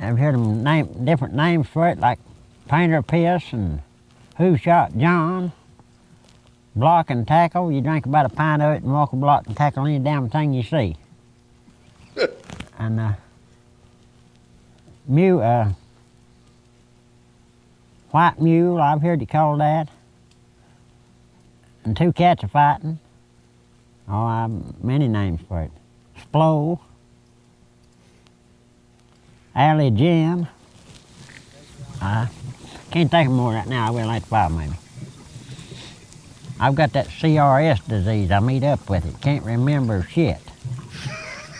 I've heard them name different names for it, like Painter Piss and Who Shot John. Block and tackle. You drink about a pint of it and walk a block and tackle any damn thing you see. and uh, mule, uh, white mule, I've heard it call that. And two cats are fighting. Oh, I've many names for it. Splow. Alley Jim. I can't think of more right now. I will like five maybe. I've got that CRS disease. I meet up with it. Can't remember shit.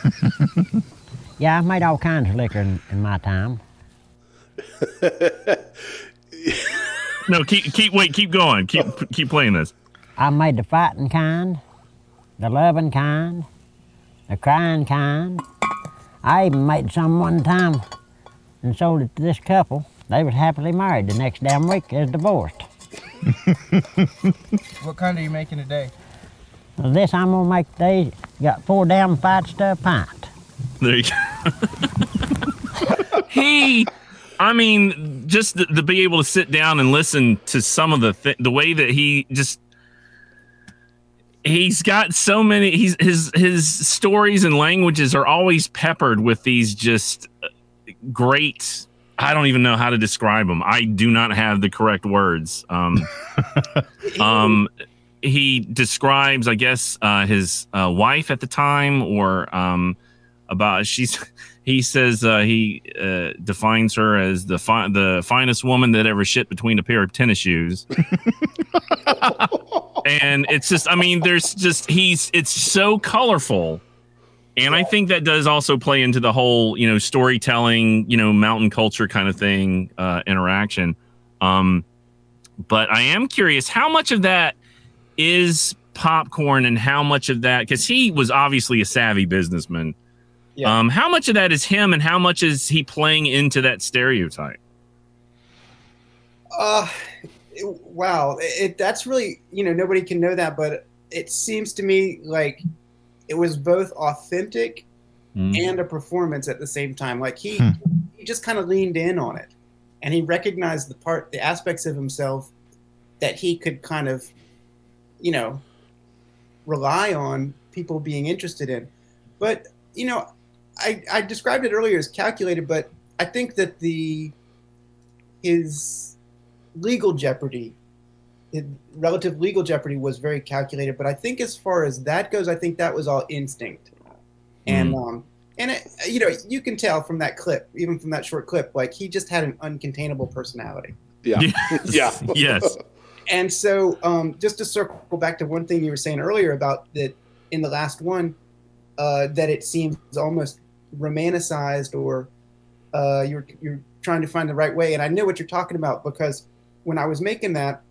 yeah, I've made all kinds of liquor in, in my time. No, keep keep wait, keep going. Keep keep playing this. I made the fighting kind, the loving kind, the crying kind. I even made some one time and sold it to this couple. They was happily married the next damn week as divorced. What kind are you making today? Well, this I'm gonna make they got four damn fights to a pint. There you go. he, I mean, just to, to be able to sit down and listen to some of the th- the way that he just he's got so many he's his his stories and languages are always peppered with these just uh, great I don't even know how to describe them. I do not have the correct words. Um, um, he describes, I guess, uh, his uh, wife at the time, or um, about she's. He says uh, he uh, defines her as the fi- the finest woman that ever shit between a pair of tennis shoes. and it's just, I mean, there's just he's it's so colorful. And I think that does also play into the whole, you know, storytelling, you know, mountain culture kind of thing, uh, interaction. Um, but I am curious how much of that is popcorn and how much of that, because he was obviously a savvy businessman. Yeah. Um, how much of that is him and how much is he playing into that stereotype? Uh, wow, it, that's really you know nobody can know that, but it seems to me like it was both authentic Mm. and a performance at the same time. Like he Hmm. he just kind of leaned in on it, and he recognized the part, the aspects of himself that he could kind of, you know, rely on people being interested in. But you know, I I described it earlier as calculated, but I think that the his legal jeopardy his relative legal jeopardy was very calculated but i think as far as that goes i think that was all instinct and um and it, you know you can tell from that clip even from that short clip like he just had an uncontainable personality Yeah. Yes. Yeah. yes. and so um, just to circle back to one thing you were saying earlier about that in the last one uh, that it seems almost romanticized or uh, you're you're trying to find the right way and i know what you're talking about because when i was making that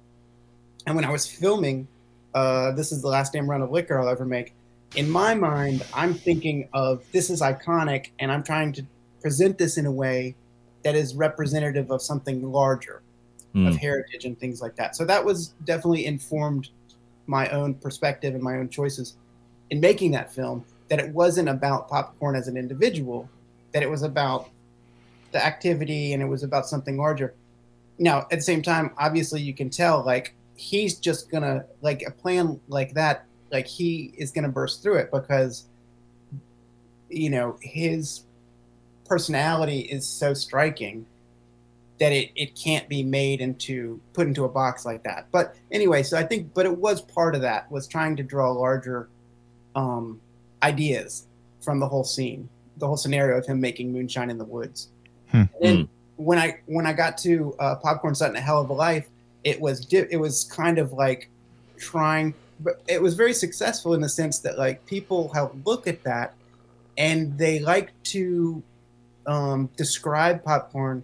and when i was filming uh, this is the last damn run of liquor i'll ever make in my mind i'm thinking of this is iconic and i'm trying to present this in a way that is representative of something larger of Mm. heritage and things like that. So that was definitely informed my own perspective and my own choices in making that film. That it wasn't about popcorn as an individual, that it was about the activity and it was about something larger. Now, at the same time, obviously, you can tell like he's just gonna like a plan like that, like he is gonna burst through it because you know his personality is so striking that it, it can't be made into put into a box like that. But anyway, so I think but it was part of that was trying to draw larger um, ideas from the whole scene. the whole scenario of him making moonshine in the woods. Hmm. And then when I when I got to uh, Popcorn Sutton, A Hell of a Life, it was it was kind of like trying, but it was very successful in the sense that like people look at that and they like to um, describe popcorn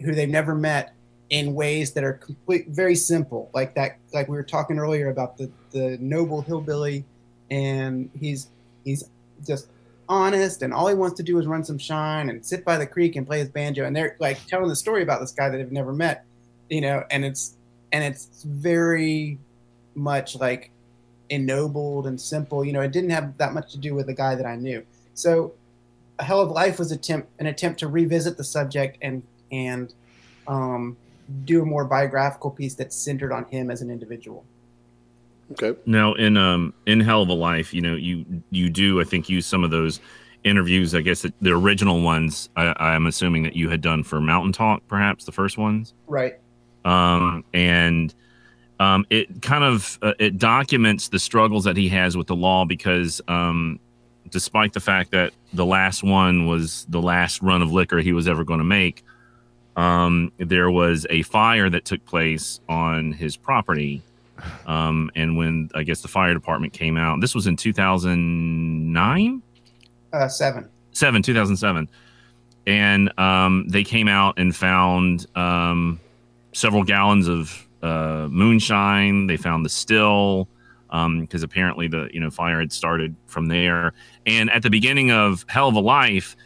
who they've never met in ways that are complete very simple like that like we were talking earlier about the the noble hillbilly and he's he's just honest and all he wants to do is run some shine and sit by the creek and play his banjo. And they're like telling the story about this guy that they've never met you know and it's and it's very much like ennobled and simple. You know it didn't have that much to do with the guy that i knew. So a hell of life was attempt an attempt to revisit the subject and and um, do a more biographical piece that's centered on him as an individual Okay. Now, in um in Hell of a Life, you know, you you do I think use some of those interviews. I guess the original ones. I, I'm assuming that you had done for Mountain Talk, perhaps the first ones. right um, and um, it kind of uh, it documents the struggles that he has with the law because um, despite the fact that the last one was the last run of liquor he was ever going to make um, there was a fire that took place on his property um, and when i guess the fire department came out this was in 2009 uh, seven. 7 2007 and um, they came out and found um, several gallons of uh, moonshine. They found the still because apparently the you know fire had started from there. And at the beginning of hell of a life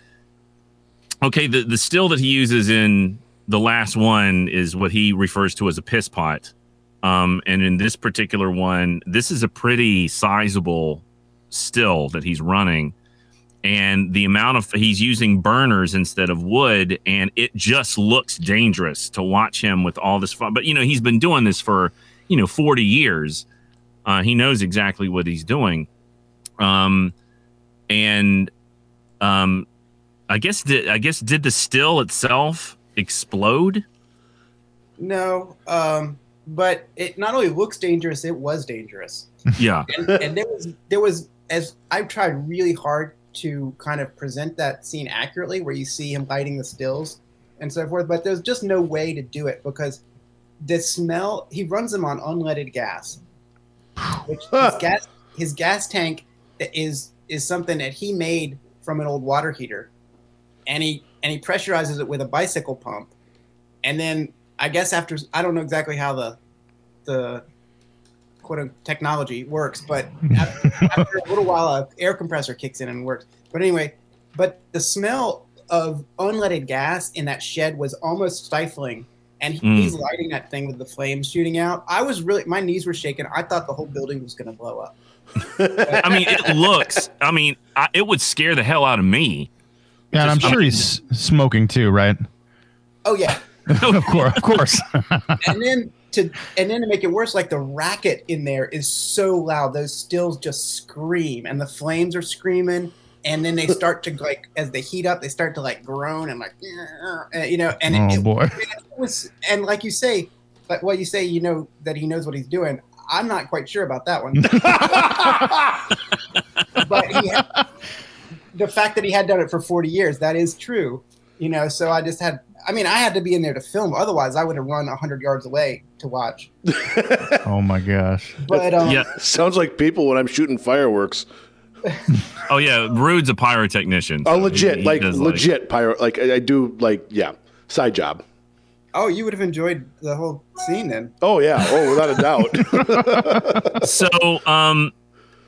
okay the, the still that he uses in the last one is what he refers to as a piss pot um, and in this particular one this is a pretty sizable still that he's running. And the amount of he's using burners instead of wood and it just looks dangerous to watch him with all this fun. But you know he's been doing this for you know 40 years. Uh, he knows exactly what he's doing. Um and um i guess did i guess did the still itself explode? No um, but it not only looks dangerous it was dangerous. Yeah. And, and there was there was as i've tried really hard to kind of present that scene accurately where you see him lighting the stills and so forth but there's just no way to do it because the smell he runs them on unleaded gas which his gas his gas tank is is something that he made from an old water heater. And he and he pressurizes it with a bicycle pump. And then i guess after i don't know exactly how the the quote unquote technology works, but after, after a little while, a air compressor kicks in and works. But anyway, but the smell of unleaded gas in that shed was almost stifling. And Mm. he's lighting that thing with the flames shooting out. I was really, my knees were shaking. I thought the whole building was going to blow up. i mean it looks i mean I, it would scare the hell out of me Yeah, and I'm Just- sure he's smoking too, right? Oh yeah. of course, of course. and then to and then to make it worse, like the racket in there is so loud; those stills just scream, and the flames are screaming. And then they start to like, as they heat up, they start to like groan and like, uh, you know, and oh it, it boy. was, and like you say, like well, you say, you know that he knows what he's doing. I'm not quite sure about that one, but he had, the fact that he had done it for 40 years, that is true, you know. So I just had, I mean, I had to be in there to film, otherwise I would have run 100 yards away to watch. Oh my gosh. But um, yeah Sounds like people when I'm shooting fireworks. oh yeah rude's a pyrotechnician Oh, so he- legit, he like does, legit pyro. Like I, I do, like yeah, side job. oh, you would have enjoyed the whole scene then. Oh yeah, oh without a doubt. so um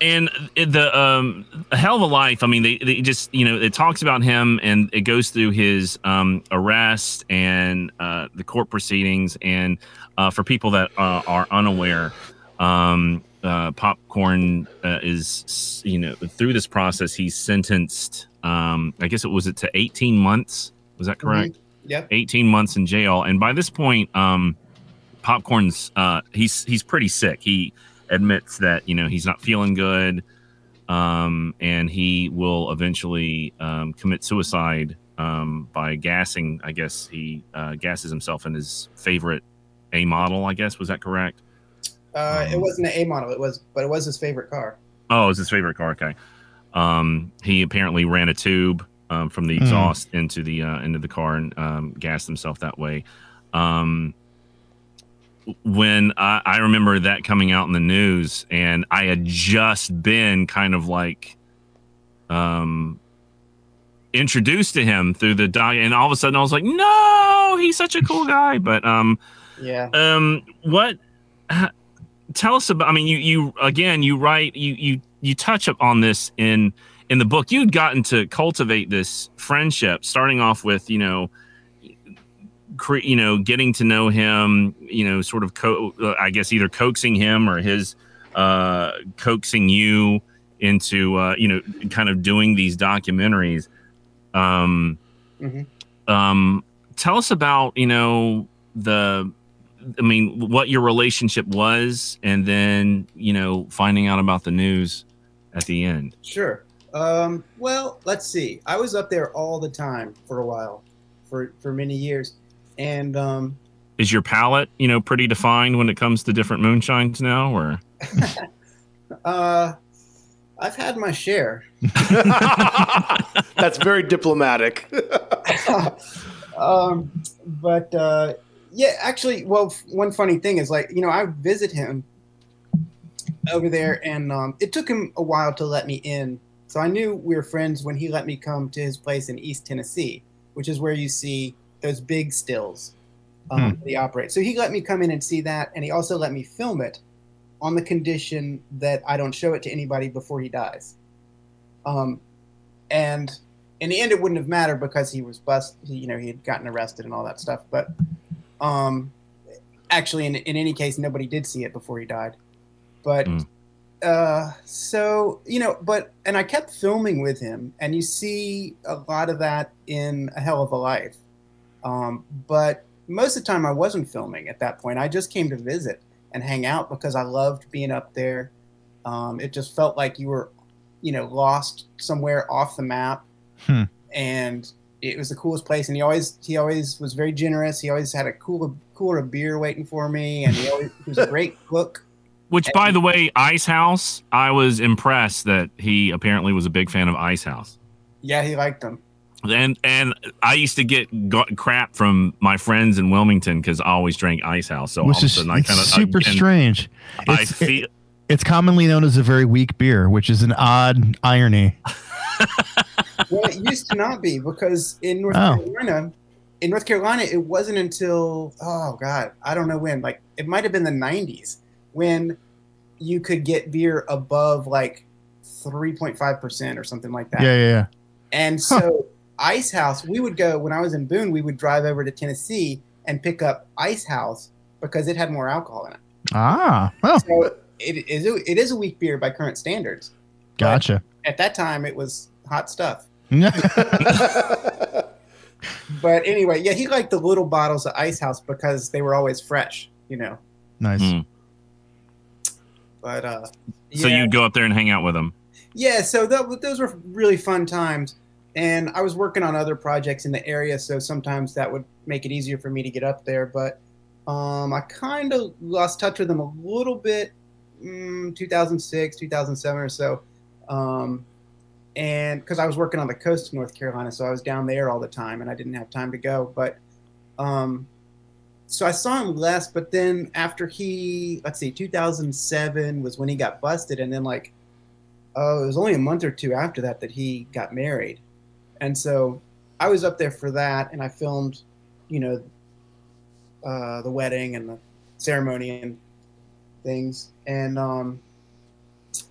and the um hell of a life. I mean they, they just you know it talks about him and it goes through his um arrest and uh the court proceedings and uh for people that uh, are unaware um uh popcorn uh, is you know through this process he's sentenced um i guess it was it to 18 months? Was that correct? Yep. 18 months in jail. And by this point um popcorn's uh he's he's pretty sick. He admits that you know he's not feeling good um and he will eventually um commit suicide um by gassing i guess he uh gasses himself in his favorite a model i guess was that correct Uh, it Um, wasn't an A model, it was, but it was his favorite car. oh it was his favorite car okay um he apparently ran a tube um, from the Hmm. exhaust into the uh, into the car and um, gassed himself that way. Um, when I, I remember that coming out in the news, and I had just been kind of like um, introduced to him through the doc, and all of a sudden I was like, "No, he's such a cool guy." But um, Yeah. um, what? Tell us about. I mean, you you again, you write you you you touch up on this in in the book. You'd gotten to cultivate this friendship, starting off with you know, cre- you know, getting to know him. You know, sort of co- uh, I guess either coaxing him or his uh, coaxing you into uh, you know, kind of doing these documentaries. Um, Mhm. um, tell us about you know the I mean, what your relationship was, and then you know, finding out about the news at the end. Sure. Um, well, let's see. I was up there all the time for a while, for for many years, and um, Is your palate, you know, pretty defined when it comes to different moonshines now, or uh, I've had my share. That's very diplomatic. um, but uh, yeah, actually, well, one funny thing is like you know I visit him over there, and um, it took him a while to let me in. So I knew we were friends when he let me come to his place in East Tennessee, which is where you see those big stills um, that he operates. So he let me come in and see that, and he also let me film it on the condition that I don't show it to anybody before he dies. Um, and in the end, it wouldn't have mattered because he was bust. He, you know, he had gotten arrested and all that stuff. But um, actually, in, in any case, nobody did see it before he died. But Mm. uh, so you know, but and I kept filming with him, and you see a lot of that in A Hell of a Life. Um, but most of the time, I wasn't filming at that point. I just came to visit and hang out because I loved being up there. Um, it just felt like you were, you know, lost somewhere off the map, Hmm. and it was the coolest place. And he always he always was very generous. He always had a cooler cooler of beer waiting for me, and he always he was a great cook. which, by the way, Ice House. I was impressed that he apparently was a big fan of Ice House, Yeah, he liked them. And and I used to get go- crap from my friends in Wilmington because I always drank Ice House. So all Which of a sudden, I it's kind of super strange. I It's, it- it's commonly known as a very weak beer, which is an odd irony. Well, it used to not be because in North Oh. Carolina, in North Carolina, it wasn't until oh god, I don't know when. Like it might have been the '90s when you could get beer above like 3.5 percent or something like that. Yeah, yeah, yeah. And so Ice House, we would go when I was in Boone. We would drive over to Tennessee and pick up Ice House because it had more alcohol in it. Ah, well, So it is a, it is a weak beer by current standards. gotcha. At that time, it was hot stuff. But anyway, yeah, he liked the little bottles of Ice House because they were always fresh, you know. nice. Hmm. But uh, So you'd go up there and hang out with him. Yeah, so tho- those were really fun times. And I was working on other projects in the area, so sometimes that would make it easier for me to get up there. But um, I kind of lost touch with them a little bit, mm, 2006, 2007 or so. Um, and because I was working on the coast of North Carolina, so I was down there all the time and I didn't have time to go. But um, so I saw him less, but then after he, let's see, 2007 was when he got busted. And then, like, oh, it was only a month or two after that that he got married. And so I was up there for that and I filmed, you know, uh, the wedding and the ceremony and things. And um,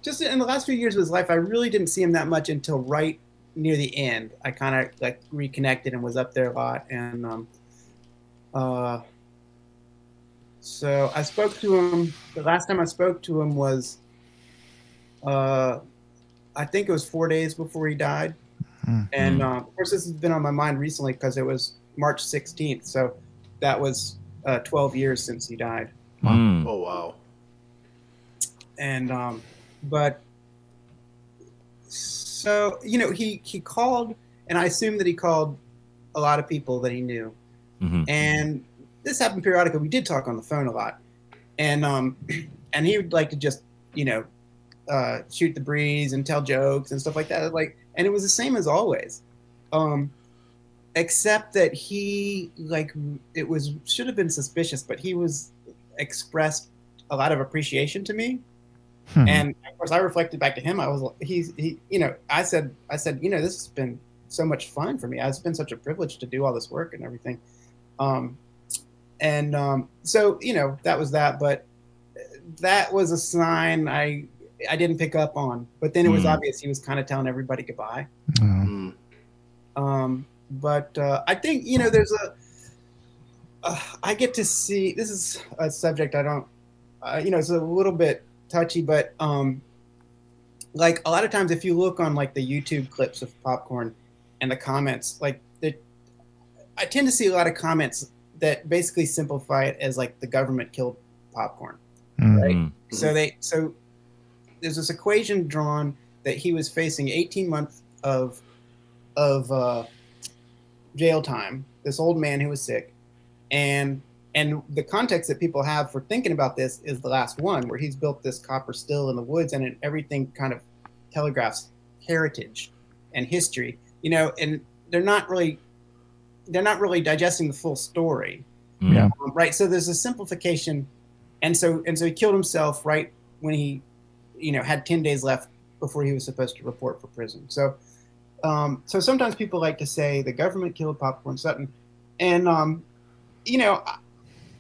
just in the last few years of his life, I really didn't see him that much until right near the end. I kind of like reconnected and was up there a lot. And um, uh, so I spoke to him. The last time I spoke to him was, uh, I think it was four days before he died. Hmm. And uh, of course, this has been on my mind recently because it was March 16th. So that was uh, 12 years since he died. Mm. oh wow. and um, but so you know he he called and i assume that he called a lot of people that he knew Mhm. and this happened periodically we did talk on the phone a lot and um and he would like to just you know uh shoot the breeze and tell jokes and stuff like that like and it was the same as always Um, except that he like it was should have been suspicious, but he was expressed a lot of appreciation to me. Hmm. And of course, I reflected back to him. I was he's he, you know, I said, I said, you know, this has been so much fun for me. It's been such a privilege to do all this work and everything. Um, and um, so you know, that was that. But that was a sign I I didn't pick up on. But then it was Hmm. obvious he was kind of telling everybody goodbye. Mm. Um, but uh, I think you know there's a. Uh, I get to see this is a subject I don't, uh, you know, it's a little bit touchy, but um, like a lot of times if you look on like the YouTube clips of popcorn and the comments, like the, I tend to see a lot of comments that basically simplify it as like the government killed popcorn. mm. Right. Mm. So they so there's this equation drawn that he was facing 18 months of of uh, jail time. This old man who was sick, and and the context that people have for thinking about this is the last one where he's built this copper still in the woods, and it, everything kind of telegraphs heritage and history. You know, and they're not really they're not really digesting the full story. Yeah. um, right so there's a simplification and so and so he killed himself right when he you know had 10 days left before he was supposed to report for prison. So um, so sometimes people like to say the government killed popcorn sutton. And um, you know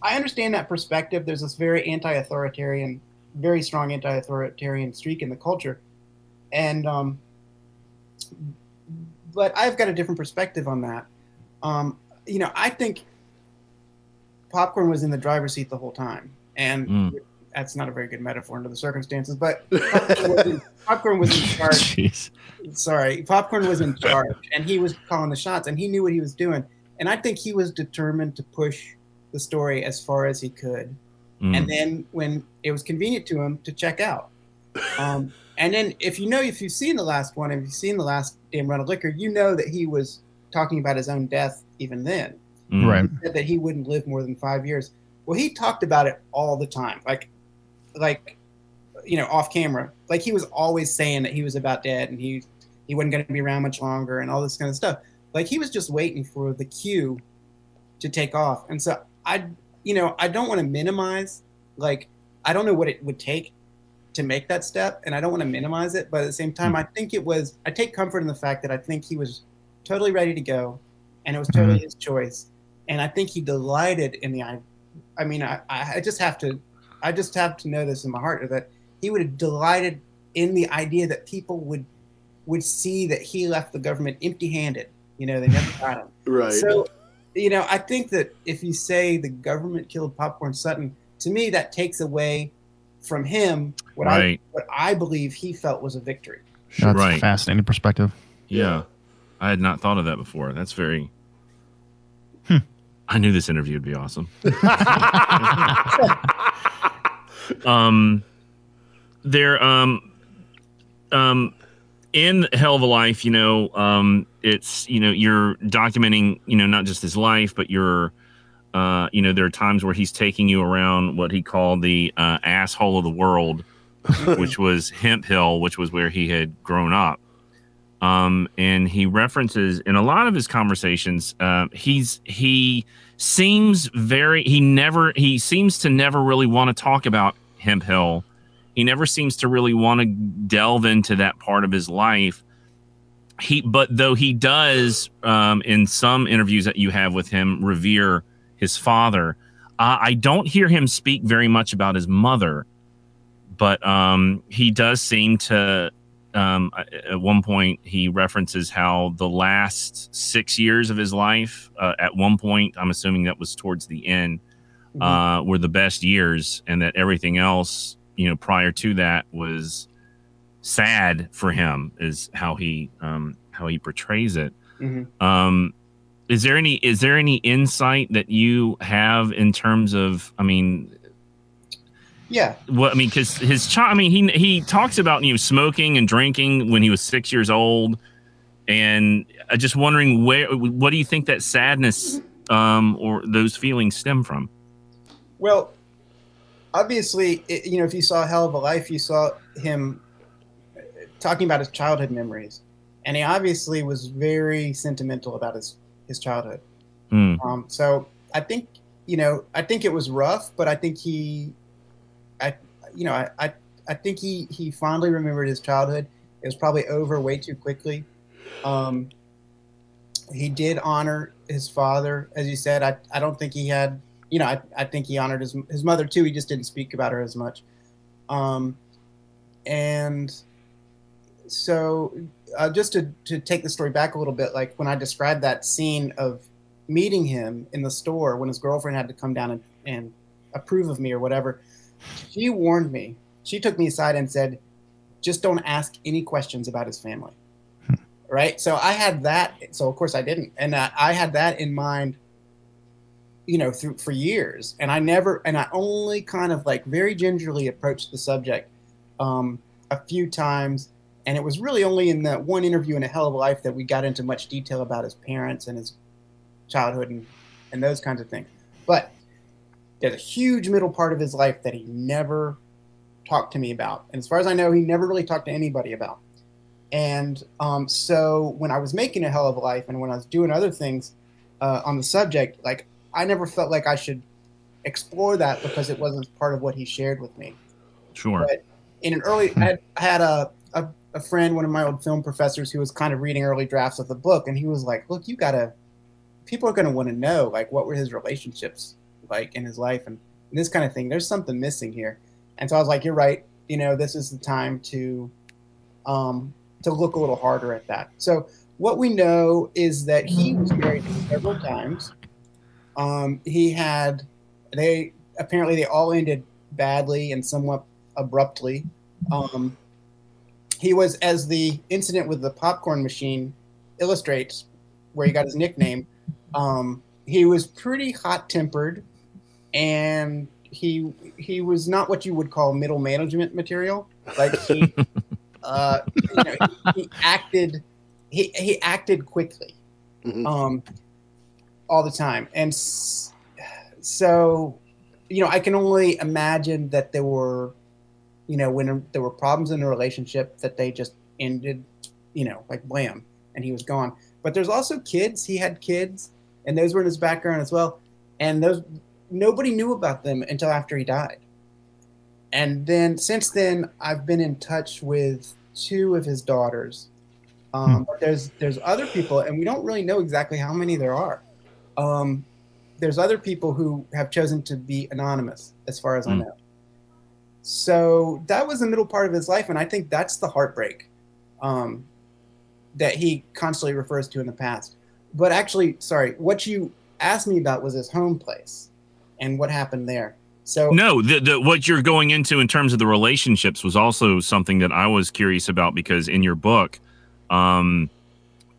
I, understand that perspective. There's this very anti-authoritarian very strong anti-authoritarian streak in the culture. And um, but i've got a different perspective on that. Um, you know i think popcorn was in the driver's seat the whole time. And Mm. That's not a very good metaphor under the circumstances but popcorn was in, popcorn was in charge Jeez. sorry popcorn was in charge and he was calling the shots and he knew what he was doing and i think he was determined to push the story as far as he could Mm. and then when it was convenient to him to check out um, and then if you know if you've seen the last one if you've seen the last damn run of liquor you know that he was talking about his own death even then Mm. Right. said that he wouldn't live more than five years. Well, he talked about it all the time, like, like, you know, off camera. Like he was always saying that he was about dead and he he wasn't going to be around much longer and all this kind of stuff. Like he was just waiting for the cue to take off. And so I, you know, I don't want to minimize. Like I don't know what it would take to make that step, and I don't want to minimize it. But at the same time, hmm. I think it was. I take comfort in the fact that I think he was totally ready to go, and it was totally hmm. his choice and I think he delighted in the. I, I mean, I, I just have to, I just have to know this in my heart that he would have delighted in the idea that people would would see that he left the government empty-handed. You know, they never got him. Right. So, you know, I think that if you say the government killed Popcorn Sutton, to me that takes away from him what I what I believe he felt was a victory. That's Right. a fascinating perspective. Yeah. I had not thought of that before. That's very. I knew this interview would be awesome. um, there, um, um, in Hell of a Life, you know, um, it's you know you're documenting, you know, not just his life, but you're, uh, you know, there are times where he's taking you around what he called the uh, asshole of the world, which was Hemp Hill, which was where he had grown up. Um, and he references in a lot of his conversations, uh, he's he seems very he never he seems to never really want to talk about Hemp Hill. He never seems to really want to delve into that part of his life. He, but though he does, um, in some interviews that you have with him, revere his father. Uh, I don't hear him speak very much about his mother, but um, he does seem to. Um, at one point, he references how the last six years of his life, uh, at one point, I'm assuming that was towards the end, uh, were the best years, and that everything else, you know, prior to that was sad for him, is how he um, how he portrays it. Mhm. Um, is there any is there any insight that you have in terms of? I mean, Yeah. Well, I mean, because his child. I mean, he he talks about you know smoking and drinking when he was six years old, and I just wondering where. What do you think that sadness um, or those feelings stem from? Well, obviously, it, you know, if you saw Hell of a Life, you saw him talking about his childhood memories, and he obviously was very sentimental about his his childhood. Hmm. Um, so I think you know I think it was rough, but I think he, I you know I I, I think he he fondly remembered his childhood. It was probably over way too quickly. Um, he did honor his father, as you said. I, I don't think he had, you know, I, I think he honored his his mother too. He just didn't speak about her as much. Um, and so, uh, just to to take the story back a little bit, like when I described that scene of meeting him in the store when his girlfriend had to come down and, and approve of me or whatever, she warned me. She took me aside and said, "Just don't ask any questions about his family." right? So I had that. So of course I didn't, and uh, I had that in mind, you know, through for years. And I never, and I only kind of like very gingerly approached the subject um, a few times. And it was really only in that one interview in A Hell of a Life that we got into much detail about his parents and his childhood and, and those kinds of things. But there's a huge middle part of his life that he never talked to me about. And as far as I know, he never really talked to anybody about. And um, so when I was making a hell of a life and when I was doing other things uh, on the subject, like I never felt like I should explore that because it wasn't part of what he shared with me. Sure. But in an early, I had, I had a, a, a friend, one of my old film professors, who was kind of reading early drafts of the book, and he was like, "Look, you gotta, people are gonna want to know like what were his relationships like in his life and, and this kind of thing. There's something missing here." And so I was like, "You're right. You know, this is the time to." Um, to look a little harder at that. So what we know is that he was married several times. Um, he had they apparently they all ended badly and somewhat abruptly. Um, he was, as the incident with the popcorn machine illustrates, where he got his nickname. Um, he was pretty hot tempered, and he he was not what you would call middle management material. Like he uh, you know, he, he acted he he acted quickly Mhm. um all the time and so you know i can only imagine that there were you know when there were problems in the relationship that they just ended you know like blam and he was gone but there's also kids he had kids and those were in his background as well and those nobody knew about them until after he died. And then since then i've been in touch with two of his daughters. Um, but there's there's other people and we don't really know exactly how many there are. Um, there's other people who have chosen to be anonymous as far as i Hmm. know. So that was the middle part of his life and i think that's the heartbreak um, that he constantly refers to in the past. But actually sorry what you asked me about was his home place and what happened there so No, the, the what you're going into in terms of the relationships was also something that I was curious about because in your book, um,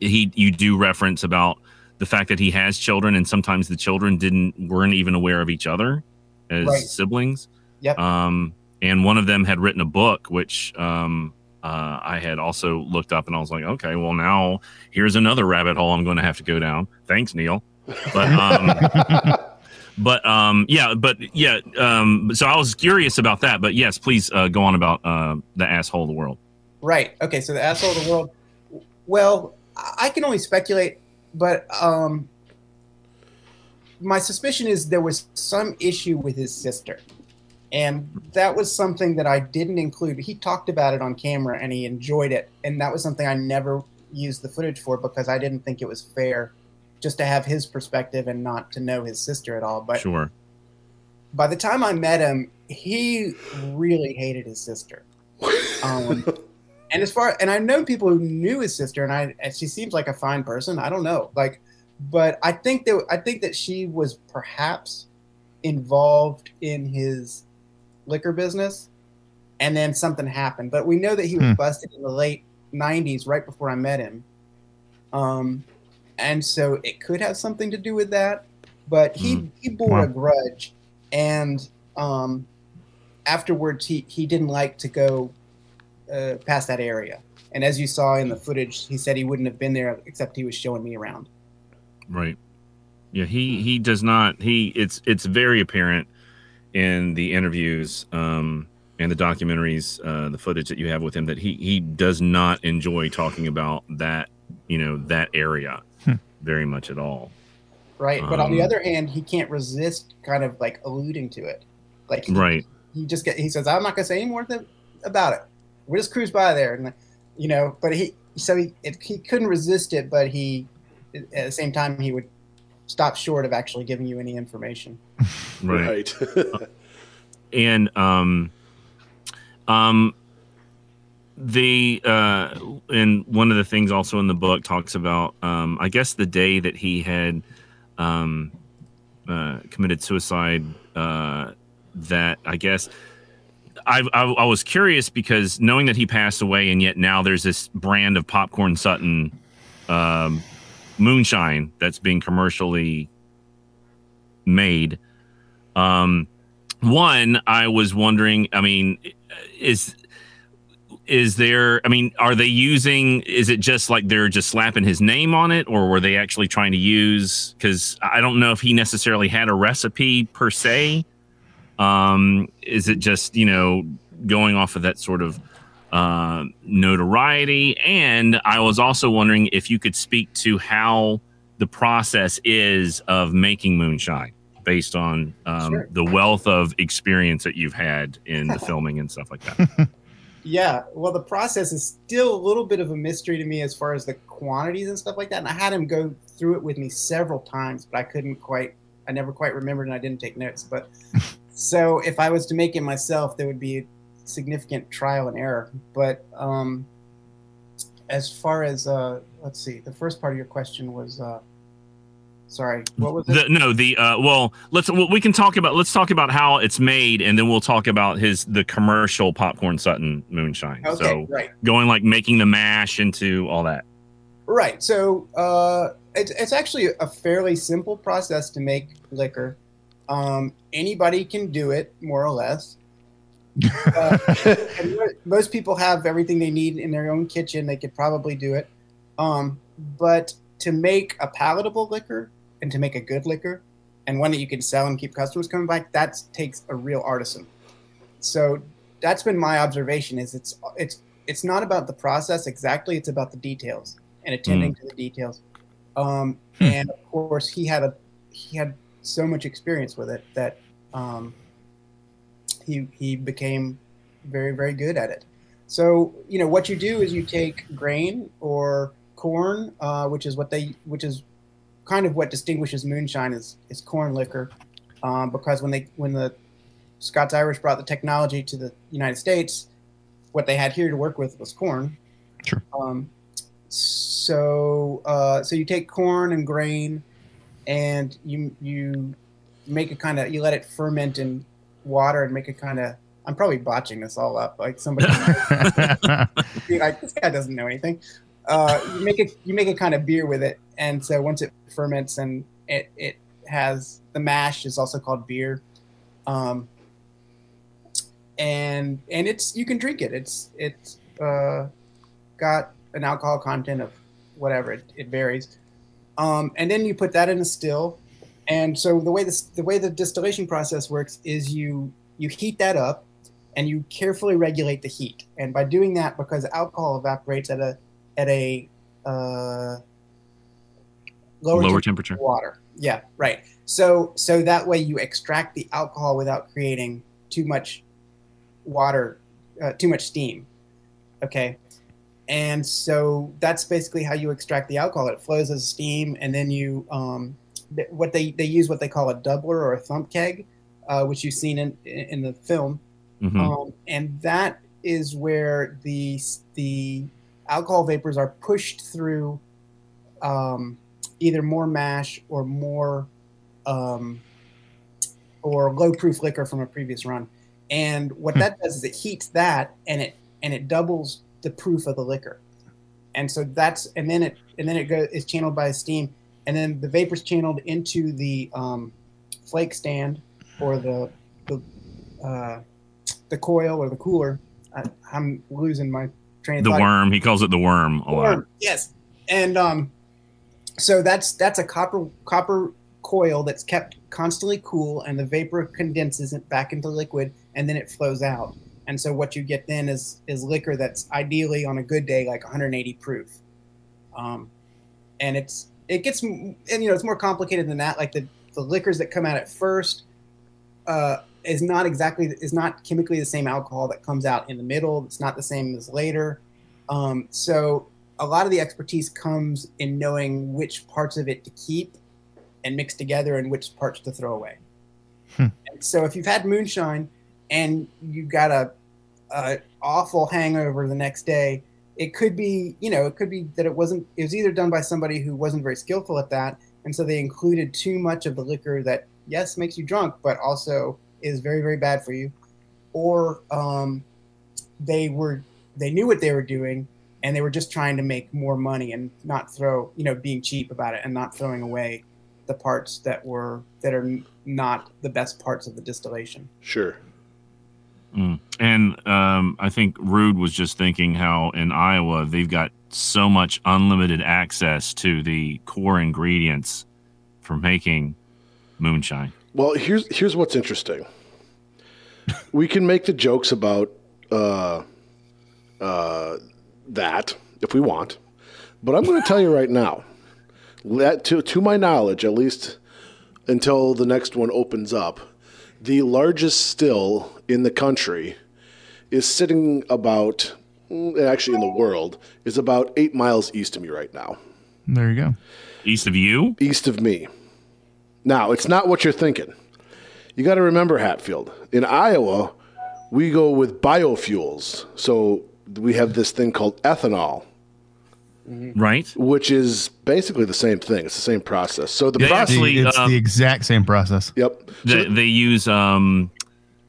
he you do reference about the fact that he has children and sometimes the children didn't weren't even aware of each other as Right. siblings. Yep. Um, and one of them had written a book, which um, uh, I had also looked up, and I was like, okay, well now here's another rabbit hole I'm going to have to go down. Thanks, Neal. But um, but um yeah but yeah um so i was curious about that but yes please uh, go on about uh the asshole of the world Right. Okay. So the asshole of the world. Well, I I can only speculate, but um, my suspicion is there was some issue with his sister, and that was something that I didn't include. He talked about it on camera, and he enjoyed it, and that was something I never used the footage for because I didn't think it was fair just to have his perspective and not to know his sister at all. But sure by the time I met him, he really hated his sister. Um, and as far and I've known people who knew his sister, and I and she seems like a fine person. I don't know, like, but I think that I think that she was perhaps involved in his liquor business, and then something happened. But we know that he was Hmm. busted in the late '90s, right before I met him. Um, and so it could have something to do with that. But he Hmm. he bore Wow. a grudge, and um, afterwards he he didn't like to go uh, past that area. And as you saw in the footage, he said he wouldn't have been there except he was showing me around. right yeah he he does not he it's it's very apparent in the interviews um and the documentaries, uh, the footage that you have with him, that he he does not enjoy talking about that you know that area. Very much at all. right. But on the Um, other hand, he can't resist kind of like alluding to it. Like he, Right. he just get he says, "I'm not gonna say any more th- about it. We just cruise by there," and you know. But he so he it, he couldn't resist it, but he at the same time he would stop short of actually giving you any information. Right. Right. and um um the uh and one of the things also in the book talks about um i guess the day that he had um uh committed suicide uh that i guess I, I i was curious because knowing that he passed away and yet now there's this brand of popcorn sutton um moonshine that's being commercially made um one i was wondering i mean is is there i mean are they using is it just like they're just slapping his name on it or were they actually trying to use because i don't know if he necessarily had a recipe per se um is it just you know going off of that sort of uh, notoriety and i was also wondering if you could speak to how the process is of making moonshine based on um, Sure. the wealth of experience that you've had in the filming and stuff like that. Yeah, well, the process is still a little bit of a mystery to me as far as the quantities and stuff like that. And I had him go through it with me several times, but I couldn't quite, I never quite remembered and I didn't take notes. But so if I was to make it myself, there would be significant trial and error. But um, as far as, uh, let's see, the first part of your question was, uh, sorry, what was it? The, no, the uh, well, let's well, we can talk about let's talk about how it's made, and then we'll talk about his the commercial popcorn Sutton moonshine. okay, So right. going like making the mash into all that. Right. So uh, it's, it's actually a fairly simple process to make liquor. Um, anybody can do it, more or less. Uh, most people have everything they need in their own kitchen. They could probably do it. Um, but to make a palatable liquor and to make a good liquor and one that you can sell and keep customers coming back, that takes a real artisan. So that's been my observation is it's it's it's not about the process exactly, it's about the details and attending to the details. Um, Hmm. and of course he had a he had so much experience with it that um, he he became very very good at it. So you know what you do is you take grain or corn, uh, which is what they which is kind of what distinguishes moonshine is is corn liquor, um, because when they when the Scots Irish brought the technology to the United States, what they had here to work with was corn. Sure. Um, so uh, so you take corn and grain, and you you make it kind of you let it ferment in water and make it kind of. I'm probably botching this all up. Like somebody like, this guy doesn't know anything. Uh, you make it you make a kind of beer with it, and so once it ferments and it it has the mash is also called beer, um, and and it's you can drink it. It's it's uh, got an alcohol content of whatever. It, it varies, um, and then you put that in a still, and so the way this the way the distillation process works is you you heat that up and you carefully regulate the heat. And by doing that, because alcohol evaporates at a at a uh, lower, Lower temperature temperature. water. Yeah, right. So so that way you extract the alcohol without creating too much water, uh, too much steam. Okay. And so that's basically how you extract the alcohol. It flows as steam, and then you um, th- what they they use what they call a doubler or a thump keg, uh, which you've seen in in the film Mhm. um, and that is where the the alcohol vapors are pushed through um, either more mash or more um, or low proof liquor from a previous run. And what that does is it heats that and it and it doubles the proof of the liquor. And so that's and then it and then it goes is channeled by steam and then the vapors channeled into the um, flake stand or the the uh, the coil or the cooler. I, I'm losing my train The worm. He calls it the worm a lot. Worm, Yes, and um, so that's that's a copper copper coil that's kept constantly cool, and the vapor condenses it back into liquid, and then it flows out. and so what you get then is is liquor that's ideally on a good day like 180 proof, um, and it's it gets and you know it's more complicated than that. Like the the liquors that come out at first uh, is not exactly is not chemically the same alcohol that comes out in the middle. It's not the same as later. Um, so a lot of the expertise comes in knowing which parts of it to keep and mix together and which parts to throw away. Hmm. And so if you've had moonshine and you've got a, a awful hangover the next day, it could be, you know, it could be that it wasn't, it was either done by somebody who wasn't very skillful at that. And so they included too much of the liquor that, yes, makes you drunk, but also is very, very bad for you. Or um, they were, they knew what they were doing and they were just trying to make more money and not throw, you know, being cheap about it and not throwing away the parts that were, that are not the best parts of the distillation. Sure. Mm. And um, I think Rude was just thinking how in Iowa they've got so much unlimited access to the core ingredients for making moonshine. Well, here's here's what's interesting. we can make the jokes about uh, uh, that if we want, but I'm going to tell you right now that to to my knowledge, at least until the next one opens up, the largest still in the country is sitting about mm, actually in the world is about eight miles east of me right now There you go. East of you? east of me. Now, it's not what you're thinking. You got to remember, Hatfield. In Iowa, we go with biofuels. So we have this thing called ethanol, Right? which is basically the same thing. It's the same process. So the They process. actually- it's um, the exact same process. Yep. So They, they use um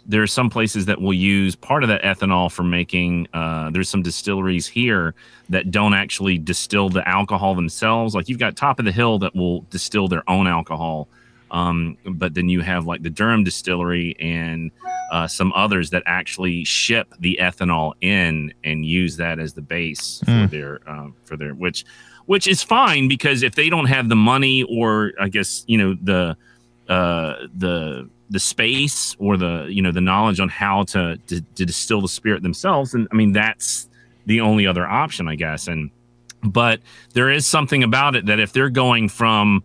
there are some places that will use part of that ethanol for making uh there's some distilleries here that don't actually distill the alcohol themselves like you've got top of the hill that will distill their own alcohol um but then you have like the Durham distillery and uh, some others that actually ship the ethanol in and use that as the base for Hmm. their um, for their which which is fine because if they don't have the money or I guess you know the uh, the the space or the you know the knowledge on how to, to to distill the spirit themselves and I mean that's the only other option I guess and but there is something about it that if they're going from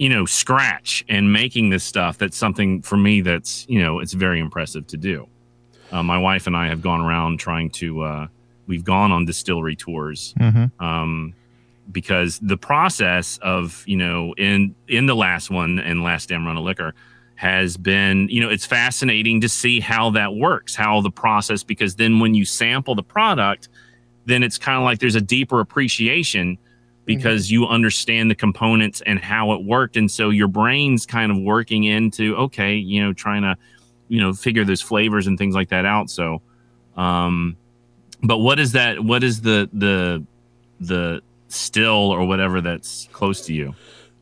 you know scratch and making this stuff that's something for me that's you know it's very impressive to do. Uh, my wife and I have gone around trying to uh, we've gone on distillery tours hmm um, because the process of you know in in the last one and last damn run of liquor has been you know it's fascinating to see how that works how the process because then when you sample the product then it's kind of like there's a deeper appreciation because you understand the components and how it worked. And so your brain's kind of working into okay you know trying to you know figure those flavors and things like that out. So um but what is that what is the the the still or whatever that's close to you?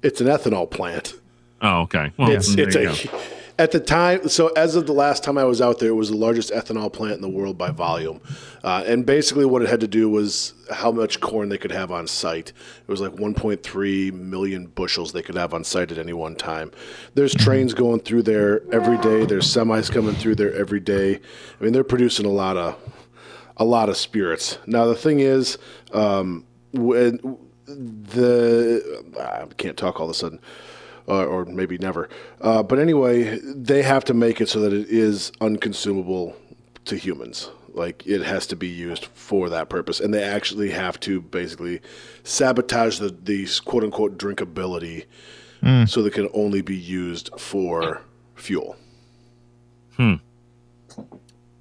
It's an ethanol plant. oh okay. Well it's it's a go. At the time so as of the last time i was out there it was the largest ethanol plant in the world by volume. Uh, and basically what it had to do was how much corn they could have on site. It was like 1.3 million bushels they could have on site at any one time. There's trains going through there every day. There's semis coming through there every day. I mean they're producing a lot of a lot of spirits. Now the thing is um, when the I can't talk all of a sudden uh, or maybe never. Uh, but anyway, they have to make it so that it is unconsumable to humans. Like it has to be used for that purpose, and they actually have to basically sabotage the the quote unquote drinkability, so they can only be used for fuel. Hmm.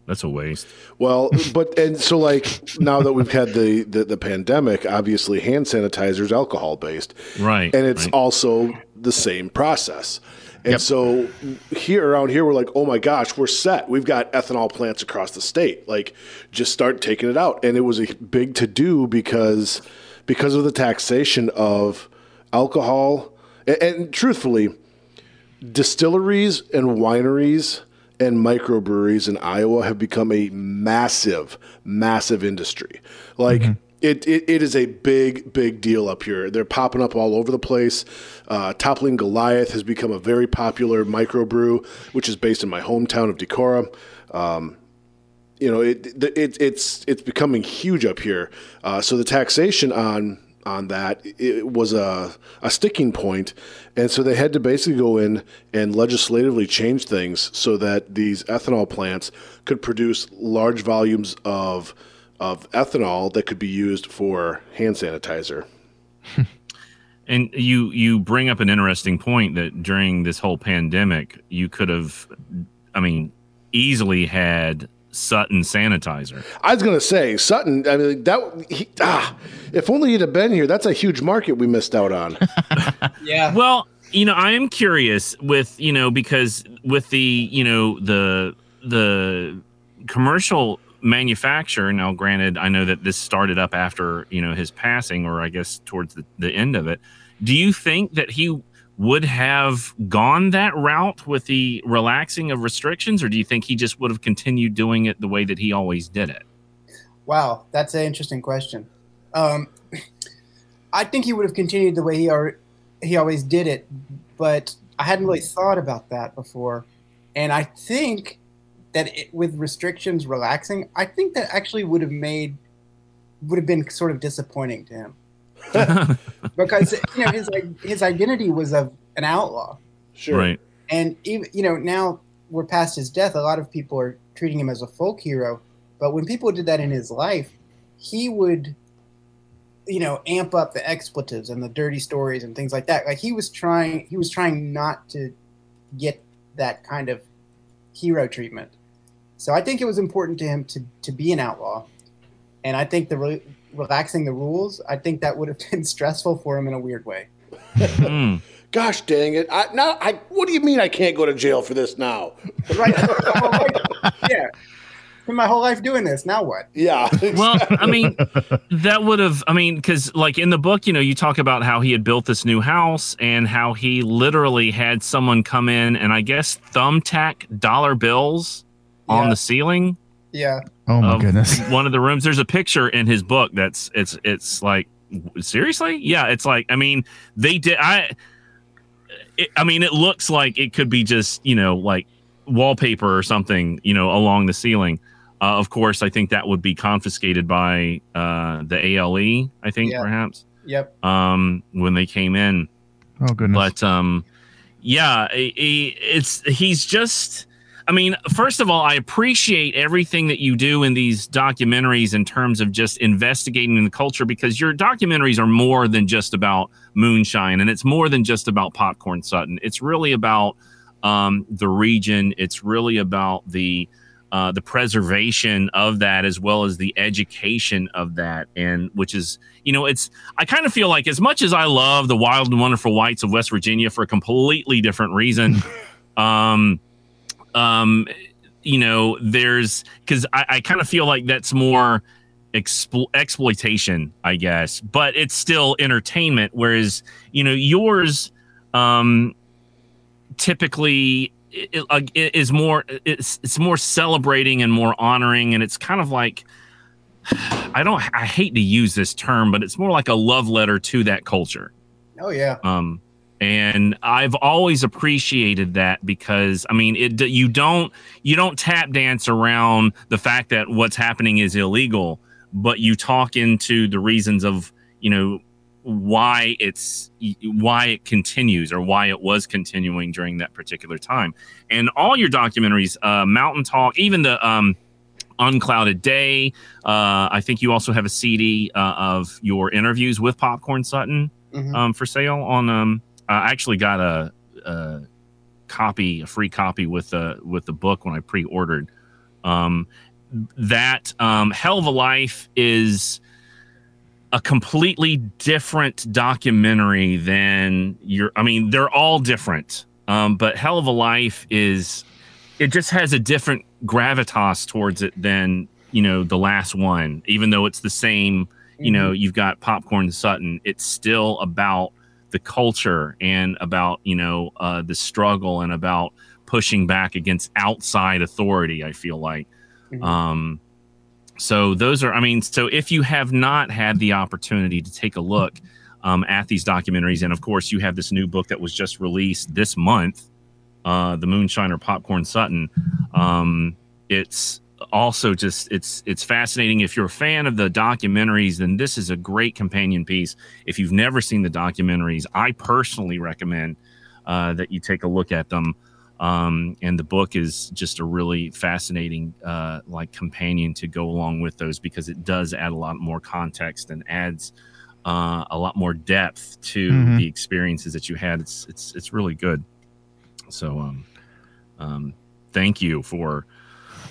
That's a waste Well, but and so like now that we've had the the, the pandemic, obviously hand sanitizer is alcohol based, right and it's right. also the same process. And so here around here, we're like, oh my gosh, we're set. We've got ethanol plants across the state. Like, just start taking it out. And it was a big to do because because of the taxation of alcohol. And, and truthfully, distilleries and wineries and microbreweries in Iowa have become a massive, massive industry. Like mm-hmm. It, it, it is a big, big deal up here. They're popping up all over the place. Uh, Toppling Goliath has become a very popular microbrew, which is based in my hometown of Decorah. Um, you know, it, it it's it's becoming huge up here. Uh, so the taxation on on that it was a, a sticking point and so they had to basically go in and legislatively change things so that these ethanol plants could produce large volumes of of ethanol that could be used for hand sanitizer And you you bring up an interesting point that during this whole pandemic, you could have, I mean, easily had Sutton sanitizer. I was gonna say Sutton. I mean that. He, ah, if only he'd have been here. That's a huge market we missed out on. Yeah. Well, you know, I am curious with you know because with the you know the the commercial manufacturer. Now, granted, I know that this started up after you know his passing, or I guess towards the, the end of it. Do you think that he would have gone that route with the relaxing of restrictions, or do you think he just would have continued doing it the way that he always did it? Wow, that's an interesting question. Um, I think he would have continued the way he ar- he always did it, but I hadn't really thought about that before, and I think that it, with restrictions relaxing, I think that actually would have made would have been sort of disappointing to him because you know his his identity was of an outlaw, Sure. Right. and even you know now we're past his death. A lot of people are treating him as a folk hero, but when people did that in his life, he would, you know, amp up the expletives and the dirty stories and things like that. Like he was trying, he was trying not to get that kind of hero treatment. So I think it was important to him to to be an outlaw, and I think the re- relaxing the rules, I think that would have been stressful for him in a weird way. Hmm. Gosh dang it! I, now, I, what do you mean I can't go to jail for this now? Right? My whole life- yeah. Spent my whole life doing this. Now what? Yeah. well, I mean, that would have, I mean, because like in the book, you know, you talk about how he had built this new house and how he literally had someone come in and I guess thumbtack dollar bills on Yeah. the ceiling Yeah. Oh my goodness. one of the rooms. There's a picture in his book that's it's it's like seriously, yeah, it's like I mean they did I. It, I mean, it looks like it could be just you know like wallpaper or something you know along the ceiling. Uh, of course, I think that would be confiscated by uh, the ALE. I think Yeah. perhaps Yep. um, when they came in Oh goodness. but um yeah he- he- it's he's just i mean first of all i appreciate everything that you do in these documentaries in terms of just investigating the culture because your documentaries are more than just about moonshine and it's more than just about popcorn sutton. It's really about um, the region. It's really about the uh, the preservation of that as well as the education of that and which is you know it's I kind of feel like as much as I love the wild and wonderful whites of West Virginia for a completely different reason, um, um, you know, there's because I, I kind of feel like that's more explo- exploitation, I guess, but it's still entertainment. Whereas you know yours, um, typically it, it, it is more it's it's more celebrating and more honoring, and it's kind of like. I don't I hate to use this term, but it's more like a love letter to that culture. Oh yeah. Um and I've always appreciated that because I mean it you don't you don't tap dance around the fact that what's happening is illegal, but you talk into the reasons of, you know, why it's why it continues or why it was continuing during that particular time. And all your documentaries, uh Mountain Talk, even the um Unclouded Day. Uh, I think you also have a CD uh, of your interviews with Popcorn Sutton Mhm. um, for sale on. Um, I actually got a, a copy, a free copy with the with the book when I pre-ordered. Um, that um, Hell of a Life is a completely different documentary than your. I mean, they're all different, um, but Hell of a Life is it just has a different gravitas towards it than you know the last one even though it's the same you know you've got popcorn sutton it's still about the culture and about you know uh, the struggle and about pushing back against outside authority i feel like Mhm. um so those are i mean so if you have not had the opportunity to take a look um, at these documentaries and of course you have this new book that was just released this month uh, the moonshiner popcorn sutton um, it's also just it's it's fascinating. If you're a fan of the documentaries, then this is a great companion piece. If you've never seen the documentaries, I personally recommend uh, that you take a look at them. Um, and the book is just a really fascinating uh, like companion to go along with those because it does add a lot more context and adds uh, a lot more depth to Mhm. the experiences that you had. It's it's it's really good. So um, um, thank you for.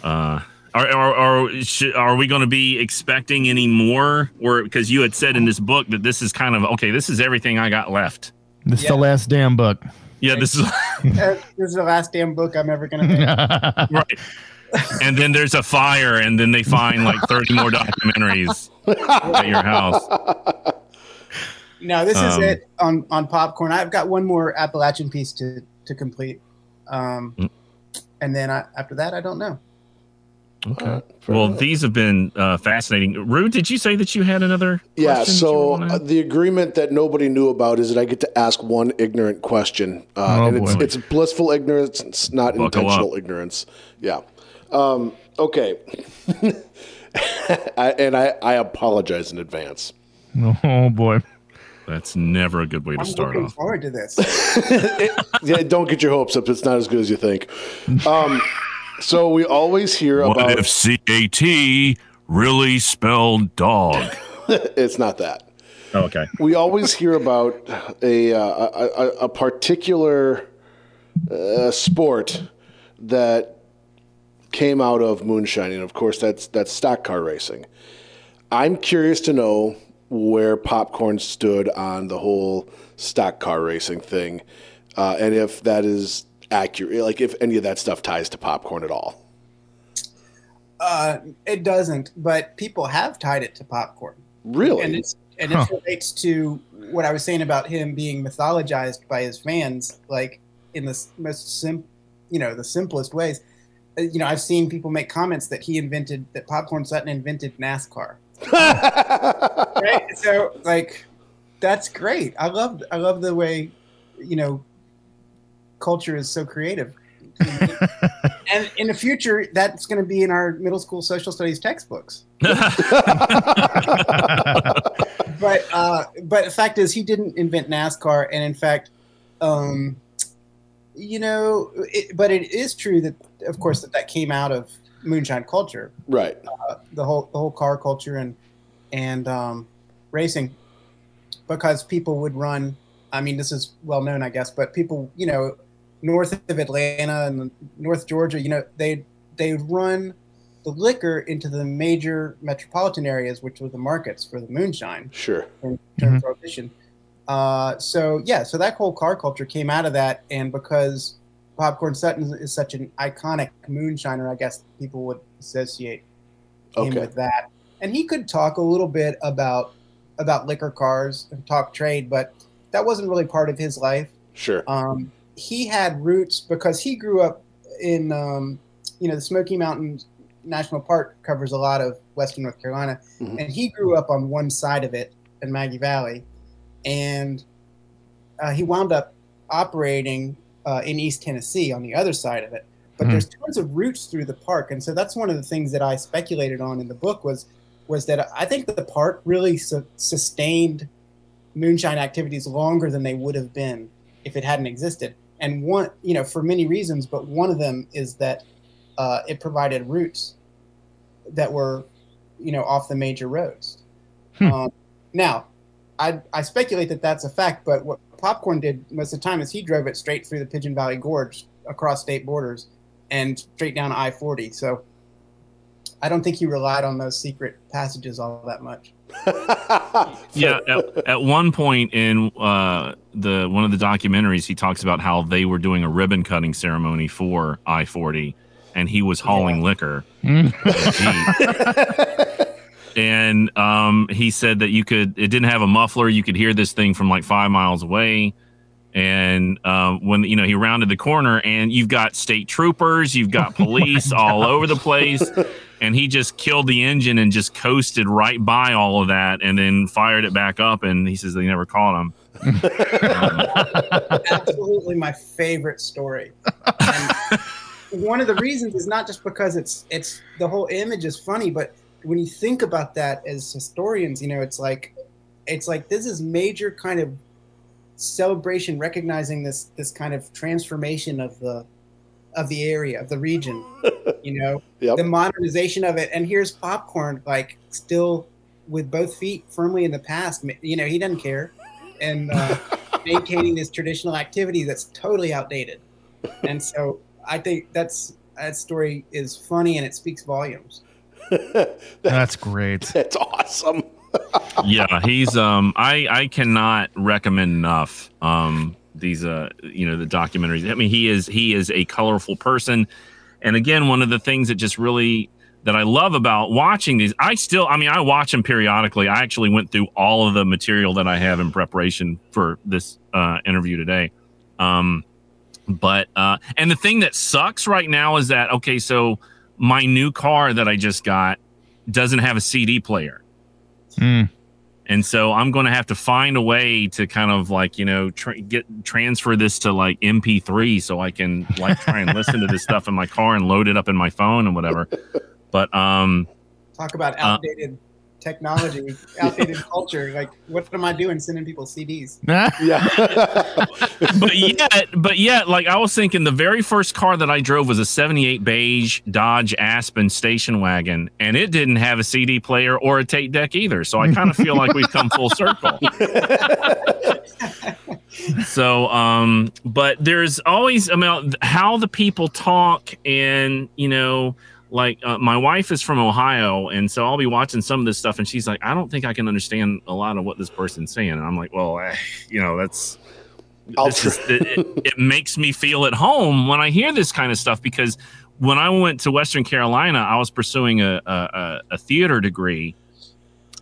Uh, are are are, should, are we going to be expecting any more? Or because you had said in this book that this is kind of okay. This is everything I got left. This is Yeah. the last damn book. Yeah, this is Uh, this is the last damn book I'm ever gonna make. right. And then there's a fire, and then they find like 30 more documentaries at your house. No, this is Um, it on on popcorn. I've got one more Appalachian piece to to complete, um, Mm. and then I, after that, I don't know. Okay. Fair Well, enough. these have been uh, fascinating. Rude, did you say that you had another? Yeah, question so wanna- uh, the agreement that nobody knew about is that I get to ask one ignorant question. Uh, Oh, and it's, boy. it's blissful ignorance, it's not Buckle intentional up. ignorance. Yeah. Um, okay. I, and I, I apologize in advance. oh boy. That's never a good way to I'm start looking off. forward to this. Yeah, don't get your hopes up. It's not as good as you think. Um, so we always hear What about. if CAT really spelled dog? it's not that. Oh, okay. we always hear about a uh, a, a, a particular uh, sport that came out of moonshining. Of course, that's that's stock car racing. I'm curious to know where popcorn stood on the whole stock car racing thing, uh, and if that is accurate. Like if any of that stuff ties to popcorn at all. Uh, it doesn't, but people have tied it to popcorn, Really? and it's and Huh. it relates to what I was saying about him being mythologized by his fans, like in the most sim, you know, the simplest ways. Uh, You know, I've seen people make comments that he invented that Popcorn Sutton invented NASCAR. right? So like that's great. I love I love the way you know culture is so creative. and in the future that's going to be in our middle school social studies textbooks. But uh but the fact is he didn't invent NASCAR and in fact um you know it, but it is true that of course that that came out of moonshine culture right. the whole the whole car culture and and um, racing because people would run. I mean, this is well known, I guess, but people, you know, north of Atlanta and North Georgia, you know, they they run the liquor into the major metropolitan areas, which were the markets for the moonshine Sure. during, during prohibition. Uh, so yeah, so that whole car culture came out of that, and because Popcorn Sutton is such an iconic moonshiner, I guess people would associate him Okay. with that. And he could talk a little bit about about liquor cars and talk trade, but that wasn't really part of his life. Sure. Um, he had roots because he grew up in um, you know the Smoky Mountains National Park covers a lot of Western North Carolina, Mhm. and he grew up on one side of it in Maggie Valley, and uh, he wound up operating uh, in East Tennessee on the other side of it. But Mhm. there's tons of routes through the park, and so that's one of the things that I speculated on in the book was was that I think that the park really su- sustained moonshine activities longer than they would have been if it hadn't existed. And one, you know, for many reasons, but one of them is that uh, it provided routes that were, you know, off the major roads. Hmm. Um, now, I, I speculate that that's a fact, but what Popcorn did most of the time is he drove it straight through the Pigeon Valley Gorge across state borders and straight down I 40. So I don't think he relied on those secret passages all that much. yeah at, at one point in uh the one of the documentaries he talks about how they were doing a ribbon cutting ceremony for i-40 and he was hauling liquor. Mm. in a Jeep. and um he said that you could it didn't have a muffler. You could hear this thing from like five miles away. And um, when you know he rounded the corner and you've got state troopers you've got police all over the place and he just killed the engine and just coasted right by all of that and then fired it back up and he says they never caught him Absolutely my favorite story. And one of the reasons is not just because it's it's the whole image is funny, but when you think about that as historians, you know, it's like it's like this is major kind of celebration recognizing this this kind of transformation of the of the area of the region you know Yep. the modernization of it and here's popcorn like still with both feet firmly in the past you know he doesn't care and uh, maintaining this traditional activity that's totally outdated and so i think that's that story is funny and it speaks volumes That's great. That's awesome. yeah, he's um I I cannot recommend enough um these uh you know the documentaries. I mean he is he is a colorful person. And again, one of the things that just really that I love about watching these, I still I mean I watch them periodically. I actually went through all of the material that I have in preparation for this uh interview today. Um but uh and the thing that sucks right now is that okay, so my new car that I just got doesn't have a CD player. Mm. And so I'm going to have to find a way to kind of like, you know, tra- get transfer this to like MP3 so I can like try and listen to this stuff in my car and load it up in my phone and whatever. But um talk about outdated technology outdated culture like what am i doing sending people cds Yeah. but yet but yet like I was thinking the very first car that I drove was a 78 beige Dodge Aspen station wagon and it didn't have a CD player or a tape deck either. So I kind of feel like we've come full circle. so um but there's always about how the people talk and you know like uh, my wife is from ohio and so i'll be watching some of this stuff and she's like i don't think i can understand a lot of what this person's saying. And i'm like well eh, you know that's is, it, it, makes me feel at home when i hear this kind of stuff because when i went to western carolina i was pursuing a, a, a- a theater degree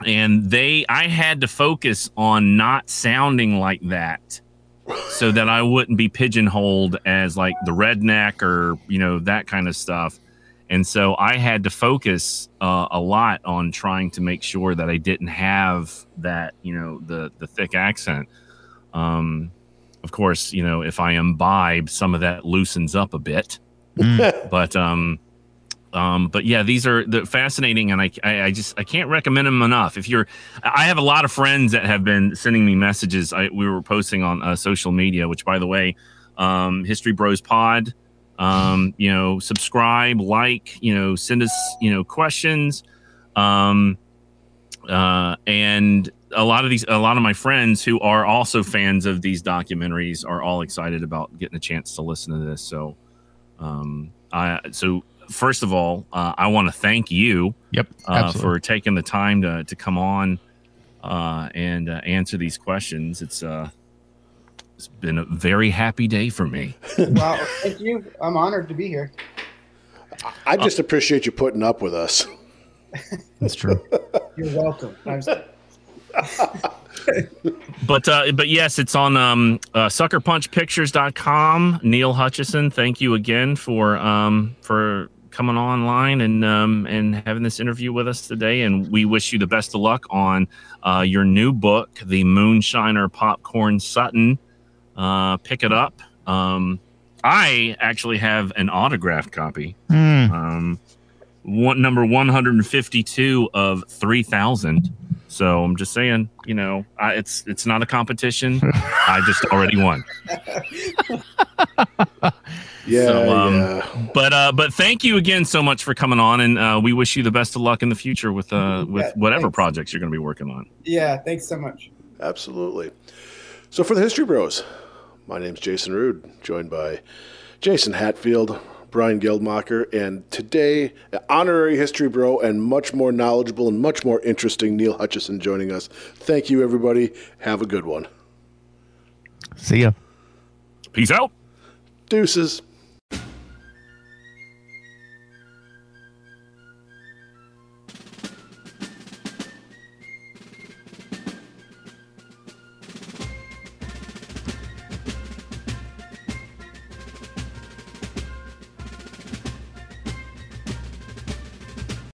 and they i had to focus on not sounding like that so that i wouldn't be pigeonholed as like the redneck or you know that kind of stuff and so i had to focus uh, a lot on trying to make sure that i didn't have that you know the the thick accent. Um of course you know if i imbibe some of that loosens up a bit. Mm. but um um but yeah these are the fascinating and I, I i just i can't recommend them enough. If you're i have a lot of friends that have been sending me messages. I, we were posting on uh, social media which by the way um history bros pod um you know subscribe like you know send us you know questions. Um uh and a lot of these a lot of my friends who are also fans of these documentaries are all excited about getting a chance to listen to this. So um i so first of all uh, i want to thank you Yep. uh, for taking the time to to come on uh and uh, answer these questions. It's uh it's been a very happy day for me. Well thank you. I'm honored to be here. I just appreciate you putting up with us. That's true. you're welcome. I'm, but uh but yes it's on um uh, suckerpunchpictures.com Neal Hutcheson thank you again for um for coming online and um and having this interview with us today. And we wish you the best of luck on uh your new book the moonshiner popcorn sutton uh pick it up um i actually have an autographed copy Mm. um one number 152 of 3000 so i'm just saying you know I, it's it's not a competition i just already won Yeah, So, um, yeah. but uh but thank you again so much for coming on and uh we wish you the best of luck in the future with uh with Yeah, whatever thanks. projects you're going to be working on yeah thanks so much Absolutely. So for the History Bros, my name's Jason Rude, joined by Jason Hatfield, Brian Geldmacher, and today, honorary History Bro and much more knowledgeable and much more interesting Neal Hutcheson joining us. Thank you, everybody. Have a good one. See ya. peace out Deuces.